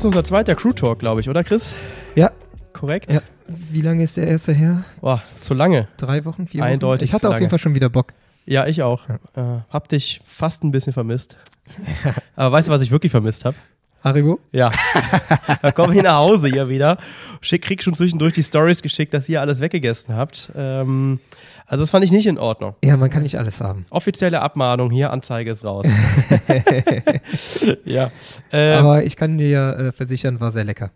ist unser zweiter Crew Talk, glaube ich, oder Chris? Ja. Korrekt? Ja. Wie lange ist der erste her? Boah, zu lange. Drei Wochen, vier Wochen? Eindeutig Ich hatte auf jeden Fall schon wieder Bock. Ja, ich auch. Äh, hab dich fast ein bisschen vermisst. Aber weißt du, was ich wirklich vermisst habe? Haribo? Ja. da komme ich nach Hause hier wieder. Schick, krieg schon zwischendurch die Stories geschickt, dass ihr alles weggegessen habt. Ähm, also das fand ich nicht in Ordnung. Ja, man kann nicht alles haben. Offizielle Abmahnung hier, Anzeige ist raus. ja. Ähm, Aber ich kann dir ja äh, versichern, war sehr lecker.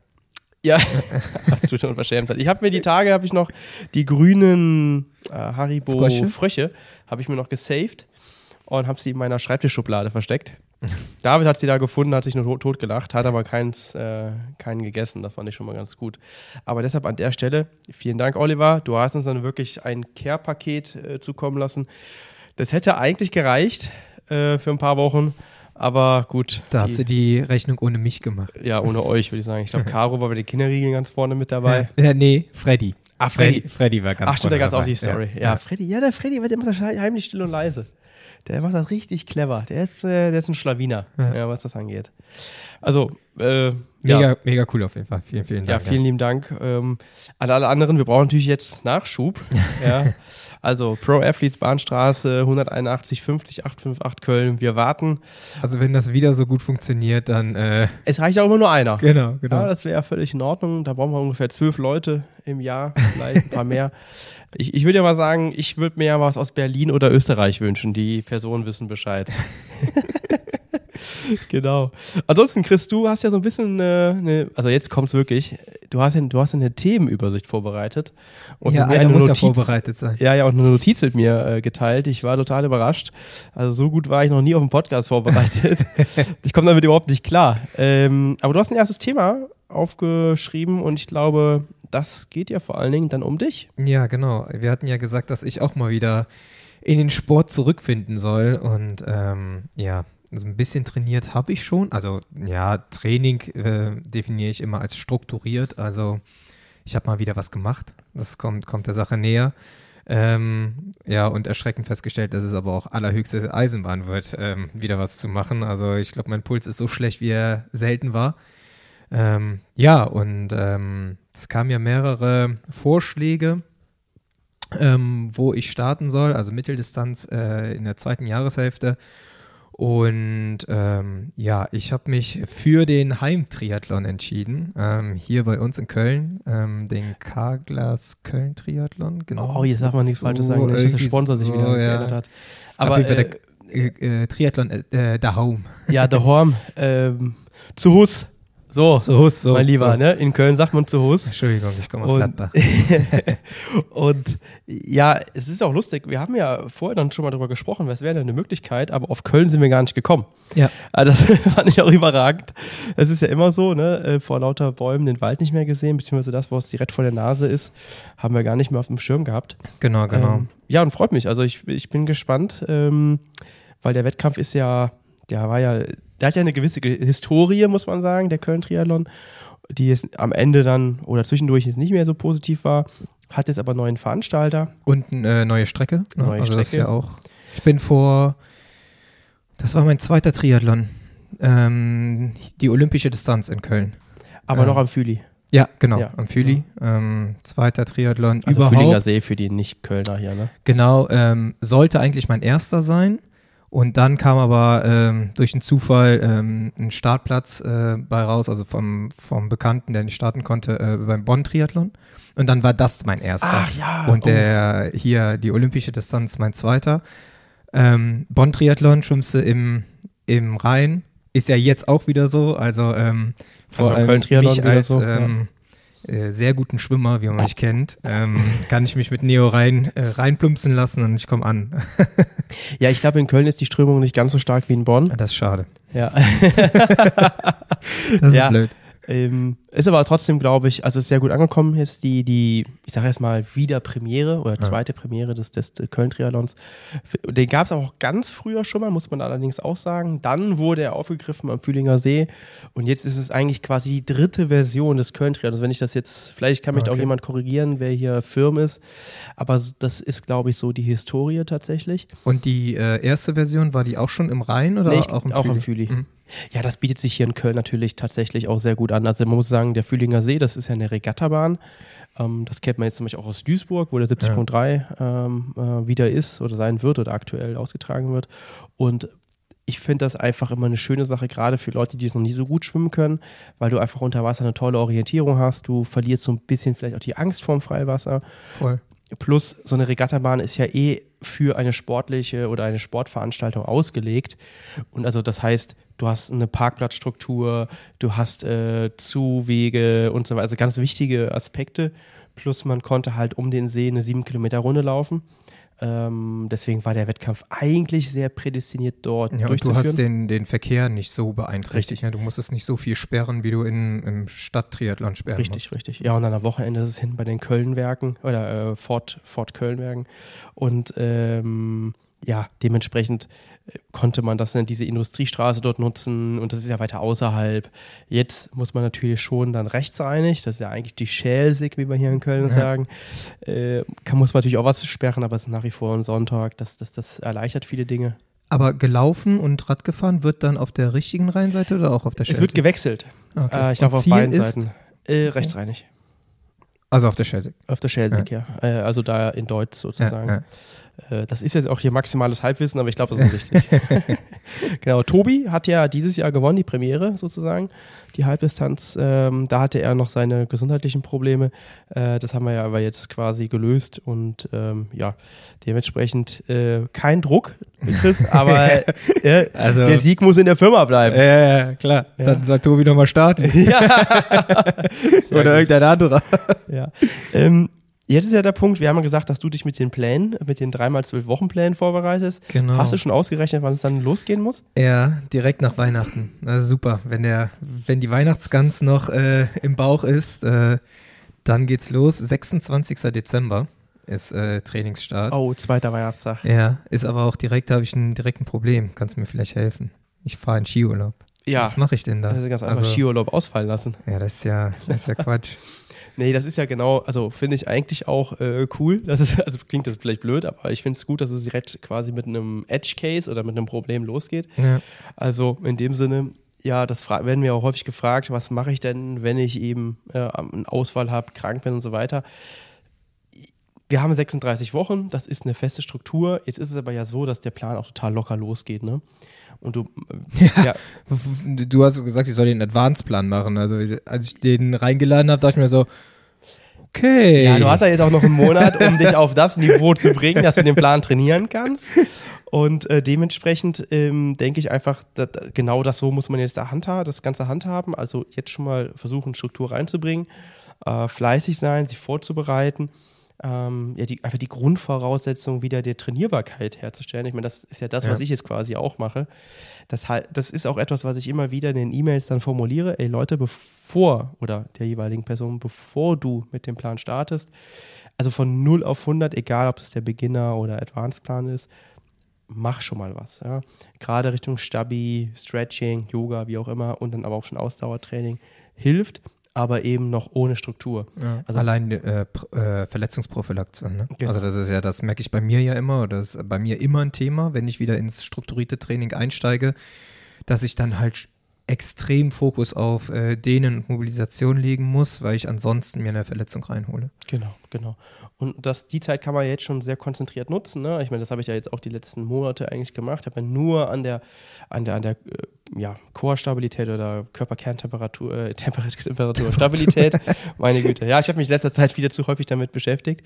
Ja, hast du schon verschämt. Ich habe mir die Tage, habe ich noch die grünen äh, Haribo Frösche? Frösche, habe ich mir noch gesaved und habe sie in meiner Schreibtischschublade versteckt. David hat sie da gefunden, hat sich nur tot, tot gelacht, hat aber keins, äh, keinen gegessen. Das fand ich schon mal ganz gut. Aber deshalb an der Stelle, vielen Dank, Oliver. Du hast uns dann wirklich ein Care-Paket äh, zukommen lassen. Das hätte eigentlich gereicht äh, für ein paar Wochen. Aber gut. Da hast du die Rechnung ohne mich gemacht. Ja, ohne euch, würde ich sagen. Ich glaube, Caro war bei den Kinderriegeln ganz vorne mit dabei. Ja, nee, Freddy. Ah, Freddy. Freddy war ganz Ach, stimmt, da es auch die Story. Ja, Ja. Freddy, ja, der Freddy, der macht das heimlich still und leise. Der macht das richtig clever. Der ist, äh, der ist ein Schlawiner, ja. Ja. was das angeht. Also, äh, Mega, ja, mega cool auf jeden Fall. Vielen, vielen ja, Dank. vielen lieben Dank. Ähm, an alle anderen, wir brauchen natürlich jetzt Nachschub. ja. Also, Pro Athletes Bahnstraße 181 50 858 Köln. Wir warten. Also wenn das wieder so gut funktioniert, dann äh, Es reicht auch immer nur einer. genau, genau. Ja, das wäre völlig in Ordnung. Da brauchen wir ungefähr zwölf Leute im Jahr, vielleicht ein paar mehr. Ich, ich würde ja mal sagen, ich würde mir ja was aus Berlin oder Österreich wünschen. Die Personen wissen Bescheid. genau. Ansonsten, Chris, du hast ja so ein bisschen, äh, eine, also jetzt kommt's wirklich. Du hast, ja, du hast eine Themenübersicht vorbereitet. Und ja, eine muss ja Notiz- vorbereitet sein. ja, ja, und eine Notiz mit mir äh, geteilt. Ich war total überrascht. Also so gut war ich noch nie auf dem Podcast vorbereitet. ich komme damit überhaupt nicht klar. Ähm, aber du hast ein erstes Thema aufgeschrieben und ich glaube, das geht ja vor allen Dingen dann um dich. Ja, genau. Wir hatten ja gesagt, dass ich auch mal wieder in den Sport zurückfinden soll. Und ähm, ja, so ein bisschen trainiert habe ich schon. Also ja, Training äh, definiere ich immer als strukturiert. Also ich habe mal wieder was gemacht. Das kommt, kommt der Sache näher. Ähm, ja, und erschreckend festgestellt, dass es aber auch allerhöchste Eisenbahn wird, ähm, wieder was zu machen. Also ich glaube, mein Puls ist so schlecht, wie er selten war. Ähm, ja, und ähm, es kamen ja mehrere Vorschläge, ähm, wo ich starten soll, also Mitteldistanz äh, in der zweiten Jahreshälfte. Und ähm, ja, ich habe mich für den Heimtriathlon entschieden, ähm, hier bei uns in Köln, ähm, den K-Glas Köln Triathlon. Genau. Oh, jetzt darf man nichts So, Falsches sagen, nicht, dass der Sponsor sich so, wieder ja. geändert hat. Aber äh, äh, äh, Triathlon äh, daheim. ja, der ähm, zu Hus. So, So, so, mein Lieber, so. ne? In Köln sagt man zu Hus. Entschuldigung, ich komme aus Und- Gladbach. und ja, es ist auch lustig. Wir haben ja vorher dann schon mal darüber gesprochen, was wäre denn eine Möglichkeit, aber auf Köln sind wir gar nicht gekommen. Ja. Also das fand ich auch überragend. Es ist ja immer so, ne, äh, vor lauter Bäumen den Wald nicht mehr gesehen, beziehungsweise das, was direkt vor der Nase ist, haben wir gar nicht mehr auf dem Schirm gehabt. Genau, genau. Ähm, ja, und freut mich. Also ich, ich bin gespannt, ähm, weil der Wettkampf ist ja, der war ja, der hat ja eine gewisse Ge- Historie, muss man sagen, der Köln-Triathlon, die jetzt am Ende dann oder zwischendurch jetzt nicht mehr so positiv war, hat jetzt aber einen neuen Veranstalter. Und eine äh, neue Strecke. ne? Neue also Das ist Strecke. ja auch. Ich bin vor. Das war mein zweiter Triathlon. Ähm, die olympische Distanz in Köln. Aber Ja. noch am Füli. Ja, genau. Ja. Am Füli. Ähm, zweiter Triathlon Also überhaupt. Fühlinger See für die Nicht-Kölner hier, ne? Genau, ähm, sollte eigentlich mein erster sein. Und dann kam aber ähm, durch einen Zufall ähm, ein Startplatz äh, bei raus, also vom, vom Bekannten, der nicht starten konnte, äh, beim Bonn-Triathlon. Und dann war das mein erster. Ach ja. Und oh. der hier, die olympische Distanz, mein zweiter. Ähm, Bonn-Triathlon schwimmst du im, im Rhein. Ist ja jetzt auch wieder so. Also, ähm, vor Also allem mich als so, ja. Äh, sehr guten Schwimmer, wie man mich kennt, ähm, kann ich mich mit Neo rein, äh, reinplumpsen lassen und ich komme an. Ja, ich glaube, in Köln ist die Strömung nicht ganz so stark wie in Bonn. Das ist schade. Ja. Das Ja. ist blöd. Ähm, Ist aber trotzdem, glaube ich, also ist sehr gut angekommen jetzt die, die ich sage erst mal, wieder Premiere oder zweite ja. Premiere des, des Köln-Triathlons. Den gab es auch ganz früher schon mal, muss man allerdings auch sagen. Dann wurde er aufgegriffen am Fühlinger See und jetzt ist es eigentlich quasi die dritte Version des Köln-Triathlons. Wenn ich das jetzt, vielleicht kann mich okay. auch jemand korrigieren, wer hier Firm ist, aber das ist, glaube ich, so die Historie tatsächlich. Und die äh, erste Version, war die auch schon im Rhein oder nee, ich, auch im Auch im Fühli. Mhm. Ja, das bietet sich hier in Köln natürlich tatsächlich auch sehr gut an. Also man muss sagen, der Fühlinger See, das ist ja eine Regattabahn. Ähm, das kennt man jetzt zum Beispiel auch aus Duisburg, wo der 70.3 ja. ähm, äh, wieder ist oder sein wird oder aktuell ausgetragen wird. Und ich finde das einfach immer eine schöne Sache, gerade für Leute, die es noch nie so gut schwimmen können, weil du einfach unter Wasser eine tolle Orientierung hast. Du verlierst so ein bisschen vielleicht auch die Angst vorm Freiwasser. Voll. Plus, so eine Regattabahn ist ja eh für eine sportliche oder eine Sportveranstaltung ausgelegt. Und also das heißt, du hast eine Parkplatzstruktur, du hast äh, Zuwege und so weiter, also ganz wichtige Aspekte. Plus man konnte halt um den See eine sieben Kilometer Runde laufen. Ähm, deswegen war der Wettkampf eigentlich sehr prädestiniert dort ja, durchzuführen. Und du hast den, den Verkehr nicht so beeinträchtigt. Ja, du musstest nicht so viel sperren, wie du in, im Stadttriathlon sperren Richtig, musst. richtig. Ja, und dann am Wochenende ist es hinten bei den Kölnwerken oder äh, Fort, Fort Kölnwerken. Und ähm, ja, dementsprechend konnte man das in diese Industriestraße dort nutzen und das ist ja weiter außerhalb. Jetzt muss man natürlich schon dann rechtsreinig, das ist ja eigentlich die Schälsig, wie wir hier in Köln ja. sagen. Äh, kann, muss man natürlich auch was sperren, aber es ist nach wie vor ein Sonntag, das, das, das erleichtert viele Dinge. Aber gelaufen und Rad gefahren wird dann auf der richtigen Rheinseite oder auch auf der Schelsig? Es wird gewechselt. Okay. Äh, ich glaube auf beiden Seiten. Äh, rechtsreinig. Also auf der Schelsig? Auf der Schelsig, ja. ja. Äh, also da in Deutsch sozusagen. Ja, das ist jetzt auch hier maximales Halbwissen, aber ich glaube, das ist richtig. genau, Tobi hat ja dieses Jahr gewonnen, die Premiere sozusagen, die Halbdistanz. Ähm, da hatte er noch seine gesundheitlichen Probleme. Äh, das haben wir ja aber jetzt quasi gelöst und ähm, ja, dementsprechend äh, kein Druck, Chris, aber äh, also, der Sieg muss in der Firma bleiben. Ja, klar. Ja. Dann soll Tobi nochmal starten. ja. Oder irgendein anderer. ja. Ähm, Jetzt ist ja der Punkt, wir haben ja gesagt, dass du dich mit den Plänen, mit den dreimal zwölf Wochen Plänen vorbereitest. Genau. Hast du schon ausgerechnet, wann es dann losgehen muss? Ja, direkt nach Weihnachten. Also super. Wenn der, wenn die Weihnachtsgans noch äh, im Bauch ist, äh, dann geht's los. 26. Dezember ist äh, Trainingsstart. Oh, zweiter Weihnachtstag. Ja, ist aber auch direkt, da habe ich ein direkten Problem. Kannst du mir vielleicht helfen? Ich fahre in Skiurlaub. Ja. Was mache ich denn da? Also ganz einfach also, Skiurlaub ausfallen lassen. Ja, das ist ja, das ist ja Quatsch. Nee, das ist ja genau, also finde ich eigentlich auch äh, cool. Das ist, also klingt das vielleicht blöd, aber ich finde es gut, dass es direkt quasi mit einem Edge-Case oder mit einem Problem losgeht. Ja. Also in dem Sinne, ja, das werden wir auch häufig gefragt, was mache ich denn, wenn ich eben äh, einen Ausfall habe, krank bin und so weiter. Wir haben 36 Wochen, das ist eine feste Struktur. Jetzt ist es aber ja so, dass der Plan auch total locker losgeht. Ne? Und du, ja, ja. du hast gesagt, ich soll den Advance-Plan machen. Also als ich den reingeladen habe, dachte ich mir so, okay. Ja, du hast ja jetzt auch noch einen Monat, um dich auf das Niveau zu bringen, dass du den Plan trainieren kannst. Und äh, dementsprechend ähm, denke ich einfach, dass, genau das so muss man jetzt da handhaben, das Ganze handhaben. Also jetzt schon mal versuchen, Struktur reinzubringen, äh, fleißig sein, sich vorzubereiten ähm, ja, die, einfach die Grundvoraussetzung wieder der Trainierbarkeit herzustellen. Ich meine, das ist ja das, ja. was ich jetzt quasi auch mache. Das, das ist auch etwas, was ich immer wieder in den E-Mails dann formuliere. Ey Leute, bevor oder der jeweiligen Person, bevor du mit dem Plan startest, also von 0 auf 100, egal ob es der Beginner oder Advanced-Plan ist, mach schon mal was. Ja? Gerade Richtung Stabi, Stretching, Yoga, wie auch immer und dann aber auch schon Ausdauertraining hilft aber eben noch ohne Struktur. Ja, also allein äh, äh, Verletzungsprophylaxe. Ne? Genau. Also das ist ja, das merke ich bei mir ja immer, oder das ist bei mir immer ein Thema, wenn ich wieder ins strukturierte Training einsteige, dass ich dann halt extrem Fokus auf äh, Dehnen und Mobilisation legen muss, weil ich ansonsten mir eine Verletzung reinhole. Genau, genau. Und das, die Zeit kann man jetzt schon sehr konzentriert nutzen. Ne? Ich meine, das habe ich ja jetzt auch die letzten Monate eigentlich gemacht. Ich habe ja nur an der, an der, an der äh, ja, Chorstabilität oder Körperkerntemperatur, äh, Temperatur, Stabilität, meine Güte. Ja, ich habe mich in letzter Zeit wieder zu häufig damit beschäftigt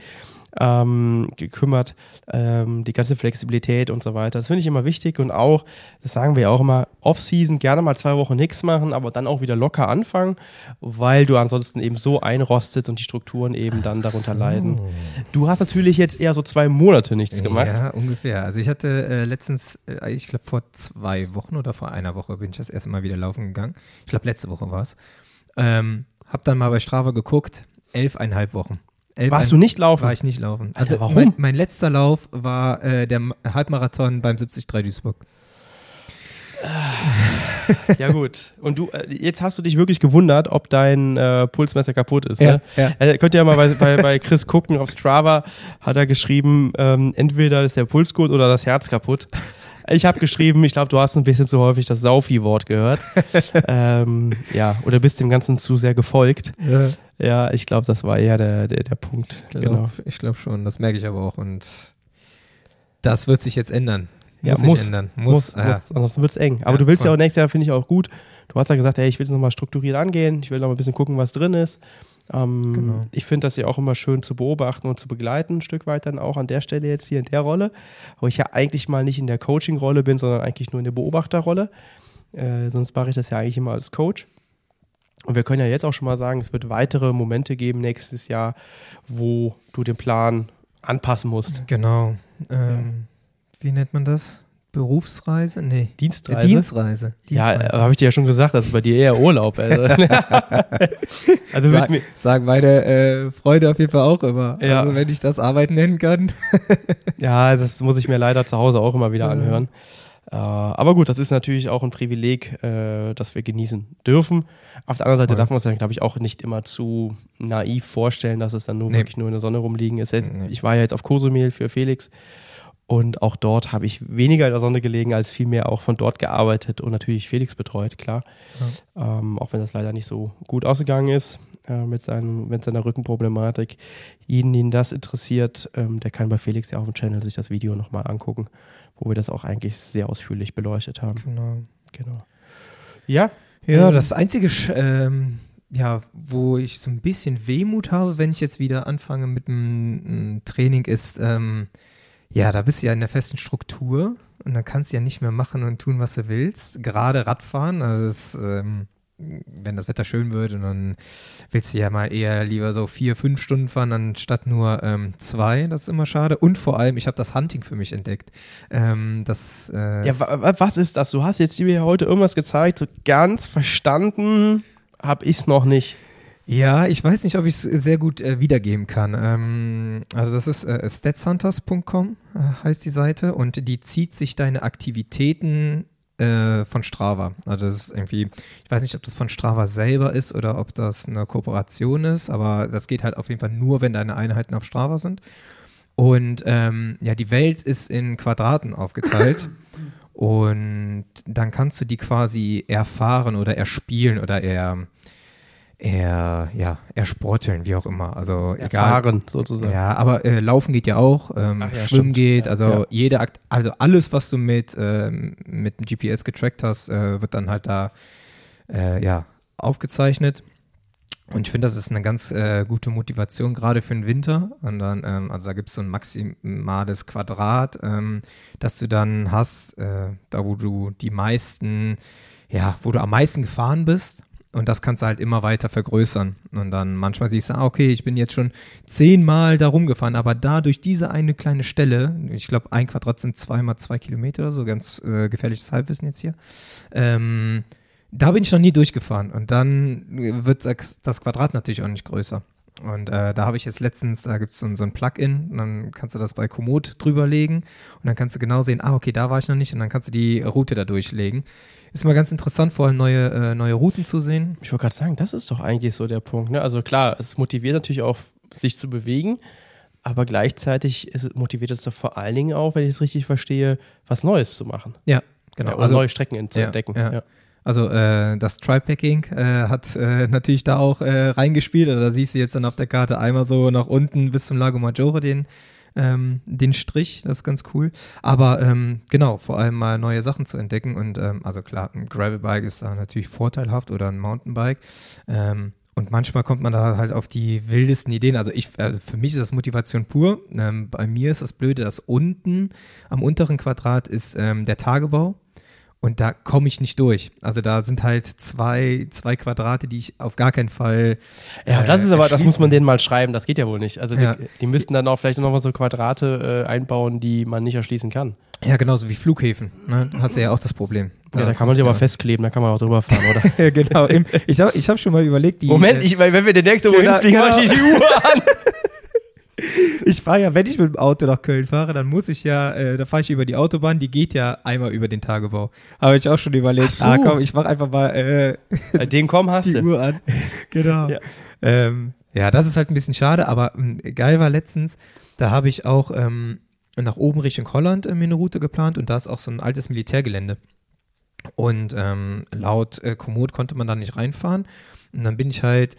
ähm, gekümmert, ähm, die ganze Flexibilität und so weiter. Das finde ich immer wichtig und auch, das sagen wir ja auch immer, Off-Season gerne mal zwei Wochen nichts machen, aber dann auch wieder locker anfangen, weil du ansonsten eben so einrostet und die Strukturen eben dann darunter so. leiden. Du hast natürlich jetzt eher so zwei Monate nichts gemacht. Ja, ungefähr. Also ich hatte äh, letztens, äh, ich glaube vor zwei Wochen oder vor einer Woche bin ich das erste Mal wieder laufen gegangen. Ich glaube letzte Woche war es. Ähm, hab dann mal bei Strava geguckt, elfeinhalb Wochen. Elf Warst du nicht laufen? War ich nicht laufen. Alter, Also warum? Mein, mein letzter Lauf war äh, der Ma- Halbmarathon beim 73 Duisburg. Ja, gut. Und du, äh, jetzt hast du dich wirklich gewundert, ob dein äh, Pulsmesser kaputt ist. Ja, ne? ja. Äh, könnt ihr ja mal bei, bei, bei Chris gucken auf Strava, hat er geschrieben, ähm, entweder ist der Puls gut oder das Herz kaputt. Ich habe geschrieben, ich glaube, du hast ein bisschen zu häufig das Saufi-Wort gehört. ähm, ja, oder bist dem Ganzen zu sehr gefolgt. Ja, Ja, ich glaube, das war eher der, der, der Punkt. ich Genau. glaube ich glaub schon. Das merke ich aber auch. Und das wird sich jetzt ändern. Ja, muss, muss. ändern. Muss, Muss. muss, ja. ansonsten wird es eng. Aber Ja, du willst ja voll. auch nächstes Jahr, finde ich auch gut. Du hast ja gesagt, hey, ich will es nochmal strukturiert angehen, ich will noch mal ein bisschen gucken, was drin ist. Ähm, Genau. Ich finde das ja auch immer schön zu beobachten und zu begleiten, ein Stück weit dann auch an der Stelle jetzt hier in der Rolle, wo ich ja eigentlich mal nicht in der Coaching-Rolle bin, sondern eigentlich nur in der Beobachterrolle. Äh, sonst mache ich das ja eigentlich immer als Coach. Und wir können ja jetzt auch schon mal sagen, es wird weitere Momente geben nächstes Jahr, wo du den Plan anpassen musst. Genau. Ähm, Wie nennt man das? Berufsreise? Nee. Dienstreise. Äh, Dienstreise. Ja, Dienstreise. habe ich dir ja schon gesagt, das ist bei dir eher Urlaub. Also, also Sag, sagen meine äh, Freunde auf jeden Fall auch immer. Ja. Also wenn ich das Arbeiten nennen kann. ja, das muss ich mir leider zu Hause auch immer wieder Ja. anhören. Äh, aber gut, das ist natürlich auch ein Privileg, äh, das wir genießen dürfen. Auf der anderen Seite Voll. darf man es dann, glaube ich, auch nicht immer zu naiv vorstellen, dass es dann nur Nee. wirklich nur in der Sonne rumliegen ist. Jetzt- Nee. Ich war ja jetzt auf Kosumel für Felix und auch dort habe ich weniger in der Sonne gelegen, als vielmehr auch von dort gearbeitet und natürlich Felix betreut, klar. Ähm, auch wenn das leider nicht so gut ausgegangen ist äh, mit, seinem, mit seiner Rückenproblematik. Jeden, den das interessiert, ähm, der kann bei Felix ja auf dem Channel sich das Video nochmal angucken, wo wir das auch eigentlich sehr ausführlich beleuchtet haben. Genau. Genau. Ja, Ja, Ähm, das einzige, ähm, ja, wo ich so ein bisschen Wehmut habe, wenn ich jetzt wieder anfange mit dem Training, ist, ähm, ja, da bist du ja in der festen Struktur und dann kannst du ja nicht mehr machen und tun, was du willst. Gerade Radfahren, also das, ähm, wenn das Wetter schön wird und dann willst du ja mal eher lieber so vier, fünf Stunden fahren, anstatt nur ähm, zwei. Das ist immer schade. Und vor allem, ich habe das Hunting für mich entdeckt. Ähm, das, äh, ja wa- wa- was ist das? Du hast jetzt mir heute irgendwas gezeigt, so ganz verstanden habe ich es noch nicht. Ja, ich weiß nicht, ob ich es sehr gut äh, wiedergeben kann. Ähm, also das ist äh, statshunters.com äh, heißt die Seite und die zieht sich deine Aktivitäten äh, von Strava. Also das ist irgendwie, ich weiß nicht, ob das von Strava selber ist oder ob das eine Kooperation ist, aber das geht halt auf jeden Fall nur, wenn deine Einheiten auf Strava sind. Und ähm, ja, die Welt ist in Quadraten aufgeteilt. Und dann kannst du die quasi erfahren oder erspielen oder er, er, ja, ersporteln, wie auch immer. Also egal. Erfahren sozusagen. Ja, aber äh, Laufen geht ja auch, ähm, Ach ja, Schwimmen stimmt. geht, Ja. also Ja. jede Akt, also alles, was du mit, ähm, mit dem GPS getrackt hast, äh, wird dann halt da äh, ja, aufgezeichnet. Und ich finde, das ist eine ganz äh, gute Motivation, gerade für den Winter. Und dann, ähm, also da gibt es so ein maximales Quadrat, ähm, das du dann hast, äh, da wo du die meisten, ja, wo du am meisten gefahren bist. Und das kannst du halt immer weiter vergrößern. Und dann manchmal siehst du, ah, okay, ich bin jetzt schon zehnmal da rumgefahren, aber da durch diese eine kleine Stelle, ich glaube, ein Quadrat sind zweimal zwei Kilometer oder so, ganz äh, gefährliches Halbwissen jetzt hier. Ähm, da bin ich noch nie durchgefahren. Und dann wird das Quadrat natürlich auch nicht größer. Und äh, da habe ich jetzt letztens, da gibt es so, so ein Plugin, dann kannst du das bei Komoot drüberlegen und dann kannst du genau sehen, ah, okay, da war ich noch nicht und dann kannst du die Route da durchlegen. Ist mal ganz interessant, vor allem neue, äh, neue Routen zu sehen. Ich wollte gerade sagen, das ist doch eigentlich so der Punkt. Ne? Also klar, es motiviert natürlich auch, sich zu bewegen, aber gleichzeitig es- motiviert es doch vor allen Dingen auch, wenn ich es richtig verstehe, was Neues zu machen. Ja, genau. Ja, oder neue Strecken zu ja, entdecken. ja. Ja. Also äh, das Tri-Packing äh, hat äh, natürlich da auch äh, reingespielt. Also da siehst du jetzt dann auf der Karte einmal so nach unten bis zum Lago Maggiore den, ähm, den Strich. Das ist ganz cool. Aber ähm, genau, vor allem mal neue Sachen zu entdecken. Und ähm, also klar, ein Gravelbike ist da natürlich vorteilhaft oder ein Mountainbike. Ähm, und manchmal kommt man da halt auf die wildesten Ideen. Also ich, also für mich ist das Motivation pur. Ähm, bei mir ist das Blöde, dass unten am unteren Quadrat ist ähm, der Tagebau. Und da komme ich nicht durch. Also da sind halt zwei, zwei Quadrate, die ich auf gar keinen Fall. Ja, äh, das ist aber, das muss man denen mal schreiben, das geht ja wohl nicht. Also Ja. die, die müssten dann auch vielleicht nochmal so Quadrate äh, einbauen, die man nicht erschließen kann. Ja, genauso wie Flughäfen. Ne? Da hast du ja auch das Problem. Ja, da kann man sich aber festkleben, da kann man auch drüber fahren, oder? ja, genau. Im, ich habe ich hab schon mal überlegt, die. Moment, ich, weil wenn wir demnächst irgendwo Genau, hinfliegen, mach ich die genau. Uhr an. Ich fahre ja, wenn ich mit dem Auto nach Köln fahre, dann muss ich ja, äh, da fahre ich über die Autobahn, die geht ja einmal über den Tagebau. Habe ich auch schon überlegt, so. ah komm, ich mache einfach mal äh, Den komm hast die du. Uhr an. genau. Ja. Ähm, ja, das ist halt ein bisschen schade, aber mh, geil war letztens, da habe ich auch ähm, nach oben Richtung Holland äh, mir eine Route geplant und da ist auch so ein altes Militärgelände. Und ähm, laut äh, Komoot konnte man da nicht reinfahren. Und dann bin ich halt,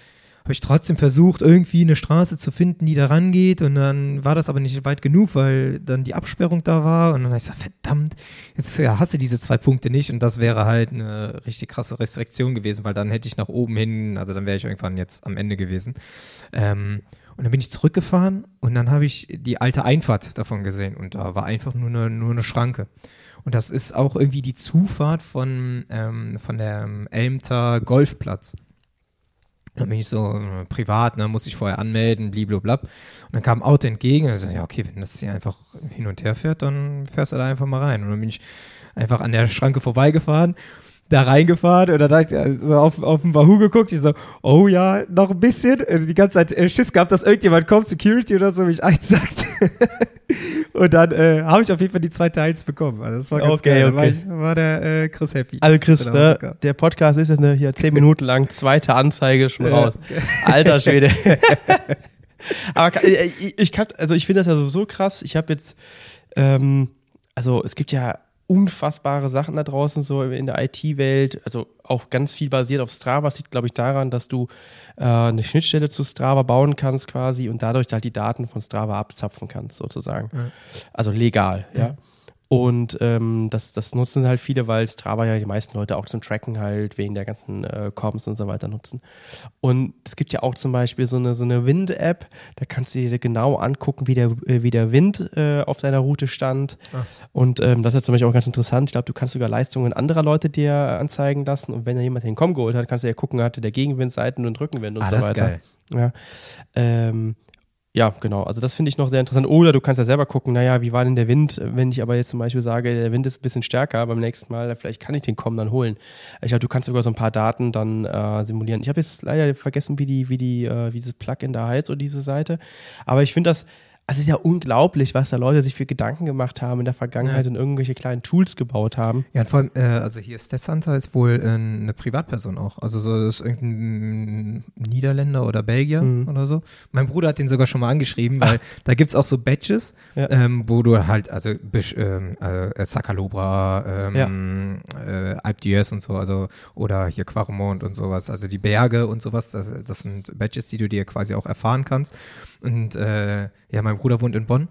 habe ich trotzdem versucht, irgendwie eine Straße zu finden, die da rangeht. Und dann war das aber nicht weit genug, weil dann die Absperrung da war. Und dann habe ich gesagt, verdammt, jetzt ja, hasse diese zwei Punkte nicht. Und das wäre halt eine richtig krasse Restriktion gewesen, weil dann hätte ich nach oben hin, also dann wäre ich irgendwann jetzt am Ende gewesen. Ähm, und dann bin ich zurückgefahren und dann habe ich die alte Einfahrt davon gesehen. Und da war einfach nur eine, nur eine Schranke. Und das ist auch irgendwie die Zufahrt von, ähm, von der ähm, Elmter Golfplatz. Dann bin ich so äh, privat, ne, muss ich vorher anmelden, blablabla. Und dann kam ein Auto entgegen und ich so, ja, okay, wenn das hier einfach hin und her fährt, dann fährst du da einfach mal rein. Und dann bin ich einfach an der Schranke vorbeigefahren, da reingefahren und dann habe ich äh, so auf, auf den Wahoo geguckt. Ich so, oh ja, noch ein bisschen. Die ganze Zeit äh, Schiss gehabt, dass irgendjemand kommt, Security oder so, mich einsackt. und dann äh, habe ich auf jeden Fall die zweite Eins bekommen. Also das war ganz Okay, geil. Da war, okay. ich, war der äh, Chris happy. Also Chris, Genau, ne, okay. der Podcast ist jetzt eine, hier zehn Minuten lang, zweite Anzeige schon raus. Alter Schwede. Aber äh, ich, ich kann, also ich finde das ja so, so krass. Ich habe jetzt, ähm, also es gibt ja unfassbare Sachen da draußen so in der IT-Welt, also auch ganz viel basiert auf Strava. Das liegt, glaube ich, daran, dass du äh, eine Schnittstelle zu Strava bauen kannst quasi und dadurch halt die Daten von Strava abzapfen kannst sozusagen. Ja. Also legal, ja. Und ähm, das, das nutzen halt viele, weil Strava ja die meisten Leute auch zum Tracken halt wegen der ganzen äh, Comms und so weiter nutzen. Und es gibt ja auch zum Beispiel so eine, so eine Wind-App, da kannst du dir genau angucken, wie der, äh, wie der Wind äh, auf deiner Route stand. Ah. Und ähm, das ist zum Beispiel auch ganz interessant. Ich glaube, du kannst sogar Leistungen anderer Leute dir anzeigen lassen. Und wenn da jemand den Com geholt hat, kannst du ja gucken, hatte der Gegenwind, Seiten- und Rückenwind und Ah, so das ist weiter. geil. Ja. Ähm, ja, genau. Also das finde ich noch sehr interessant. Oder du kannst ja selber gucken, naja, wie war denn der Wind, wenn ich aber jetzt zum Beispiel sage, der Wind ist ein bisschen stärker beim nächsten Mal, vielleicht kann ich den kommen dann holen. Ich glaube, du kannst sogar so ein paar Daten dann äh, simulieren. Ich habe jetzt leider vergessen, wie die, wie die, äh, wie dieses Plugin da heißt oder diese Seite. Aber ich finde das, also es ist ja unglaublich, was da Leute sich für Gedanken gemacht haben in der Vergangenheit und irgendwelche kleinen Tools gebaut haben. Ja, und vor allem, äh, also hier Stats Hunter ist wohl äh, eine Privatperson auch. Also so ist irgendein Niederländer oder Belgier Mhm. oder so. Mein Bruder hat den sogar schon mal angeschrieben, weil da gibt es auch so Badges, Ja. ähm, wo du halt, also Bisch, ähm, äh, Sakalobra, ähm, äh, Alp d'Huez und so, also oder hier Quaremont und sowas, also die Berge und sowas, das, das sind Badges, die du dir quasi auch erfahren kannst. Und äh, ja, mein Bruder wohnt in Bonn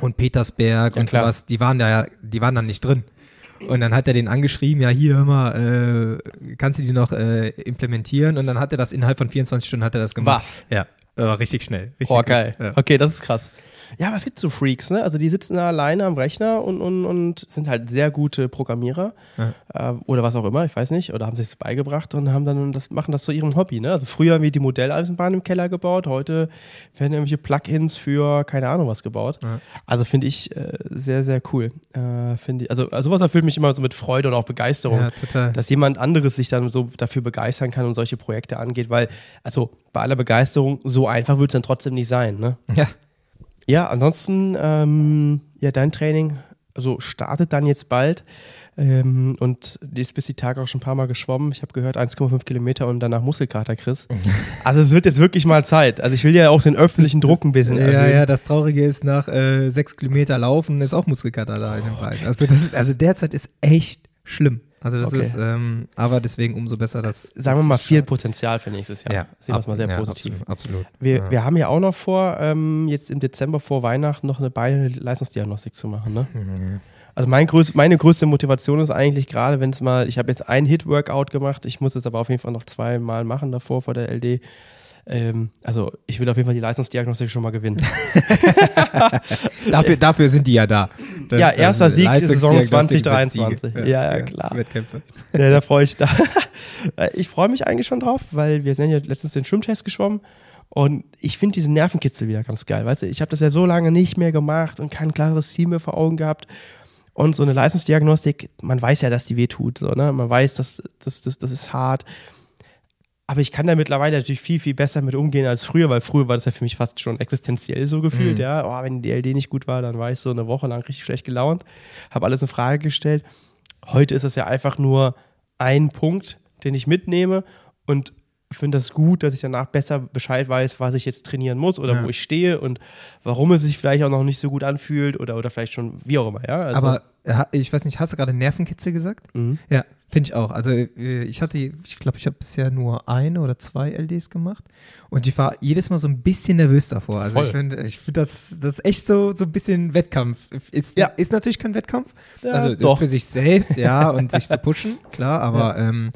und Petersberg Ja, und klar. sowas, die waren da, die waren da nicht drin. Und dann hat er den angeschrieben, ja hier, hör mal, äh, kannst du die noch äh, implementieren? Und dann hat er das innerhalb von 24 Stunden hat er das gemacht. Was? Ja, war richtig schnell. Richtig Oh, geil. Ja. Okay, das ist krass. Ja, aber es gibt so Freaks, ne? Also die sitzen da alleine am Rechner und, und, und sind halt sehr gute Programmierer Ja. äh, oder was auch immer, ich weiß nicht, oder haben sich das beigebracht und haben dann das machen das zu ihrem Hobby, ne? Also früher haben wir die Modelleisenbahn im Keller gebaut, heute werden irgendwelche Plugins für keine Ahnung was gebaut. Ja. Also finde ich äh, sehr sehr cool. Äh, finde ich, also, also sowas erfüllt mich immer so mit Freude und auch Begeisterung Ja, total. dass jemand anderes sich dann so dafür begeistern kann und solche Projekte angeht, weil, also bei aller Begeisterung, so einfach wird es dann trotzdem nicht sein, ne? ja. Ja, ansonsten, ähm, ja, dein Training, also startet dann jetzt bald ähm, und die ist bis die Tage auch schon ein paar Mal geschwommen. Ich habe gehört, 1,5 Kilometer und danach Muskelkater, Chris. Also es wird jetzt wirklich mal Zeit. Also ich will ja auch den öffentlichen Druck ein bisschen Ja, erhöhen. ja, das Traurige ist, nach äh, sechs Kilometer Laufen ist auch Muskelkater da in den Beinen. Also das ist, also derzeit ist echt schlimm. Also das Okay. ist, ähm, aber deswegen umso besser, dass Sagen wir mal, viel Potenzial für nächstes Jahr. Ja, Sehen wir es mal sehr ja, positiv. Absolut. absolut. Wir, ja. wir haben ja auch noch vor, ähm, jetzt im Dezember vor Weihnachten noch eine Beine-Leistungsdiagnostik zu machen. Ne? Mhm. Also mein größ, meine größte Motivation ist eigentlich gerade, wenn es mal, ich habe jetzt ein Hit-Workout gemacht, ich muss es aber auf jeden Fall noch zweimal machen davor vor der LD. Ähm, also ich will auf jeden Fall die Leistungsdiagnostik schon mal gewinnen. Dafür, dafür sind die ja da. Ja, erster Sieg der Saison Leistungsdiagnostik 2023. Siege. Ja, ja, klar. Wettkämpfe. ja, da freue ich da. Ich freue mich eigentlich schon drauf, weil wir sind ja letztens den Schwimmtest geschwommen und ich finde diesen Nervenkitzel wieder ganz geil. Weißt du, ich habe das ja so lange nicht mehr gemacht und kein klares Ziel mehr vor Augen gehabt. Und so eine Leistungsdiagnostik, man weiß ja, dass die weh tut. So, ne? Man weiß, dass das, das, das ist hart. Aber ich kann da mittlerweile natürlich viel, viel besser mit umgehen als früher, weil früher war das ja für mich fast schon existenziell so gefühlt, Mhm. ja. Oh, wenn die LD nicht gut war, dann war ich so eine Woche lang richtig schlecht gelaunt, habe alles in Frage gestellt. Heute ist das ja einfach nur ein Punkt, den ich mitnehme und finde das gut, dass ich danach besser Bescheid weiß, was ich jetzt trainieren muss oder Ja. wo ich stehe und warum es sich vielleicht auch noch nicht so gut anfühlt oder, oder vielleicht schon wie auch immer, ja. Also, Aber ha- ich weiß nicht, hast du gerade Nervenkitzel gesagt? Mhm. Ja, finde ich auch. Also äh, ich hatte, ich glaube, ich habe bisher nur eine oder zwei LDs gemacht und ich war jedes Mal so ein bisschen nervös davor. Also Voll. ich finde, ich find das, das ist echt so, so ein bisschen Wettkampf. Ist, Ja. ist natürlich kein Wettkampf. Ja, also doch. für sich selbst, ja, und sich zu pushen, klar, aber ähm,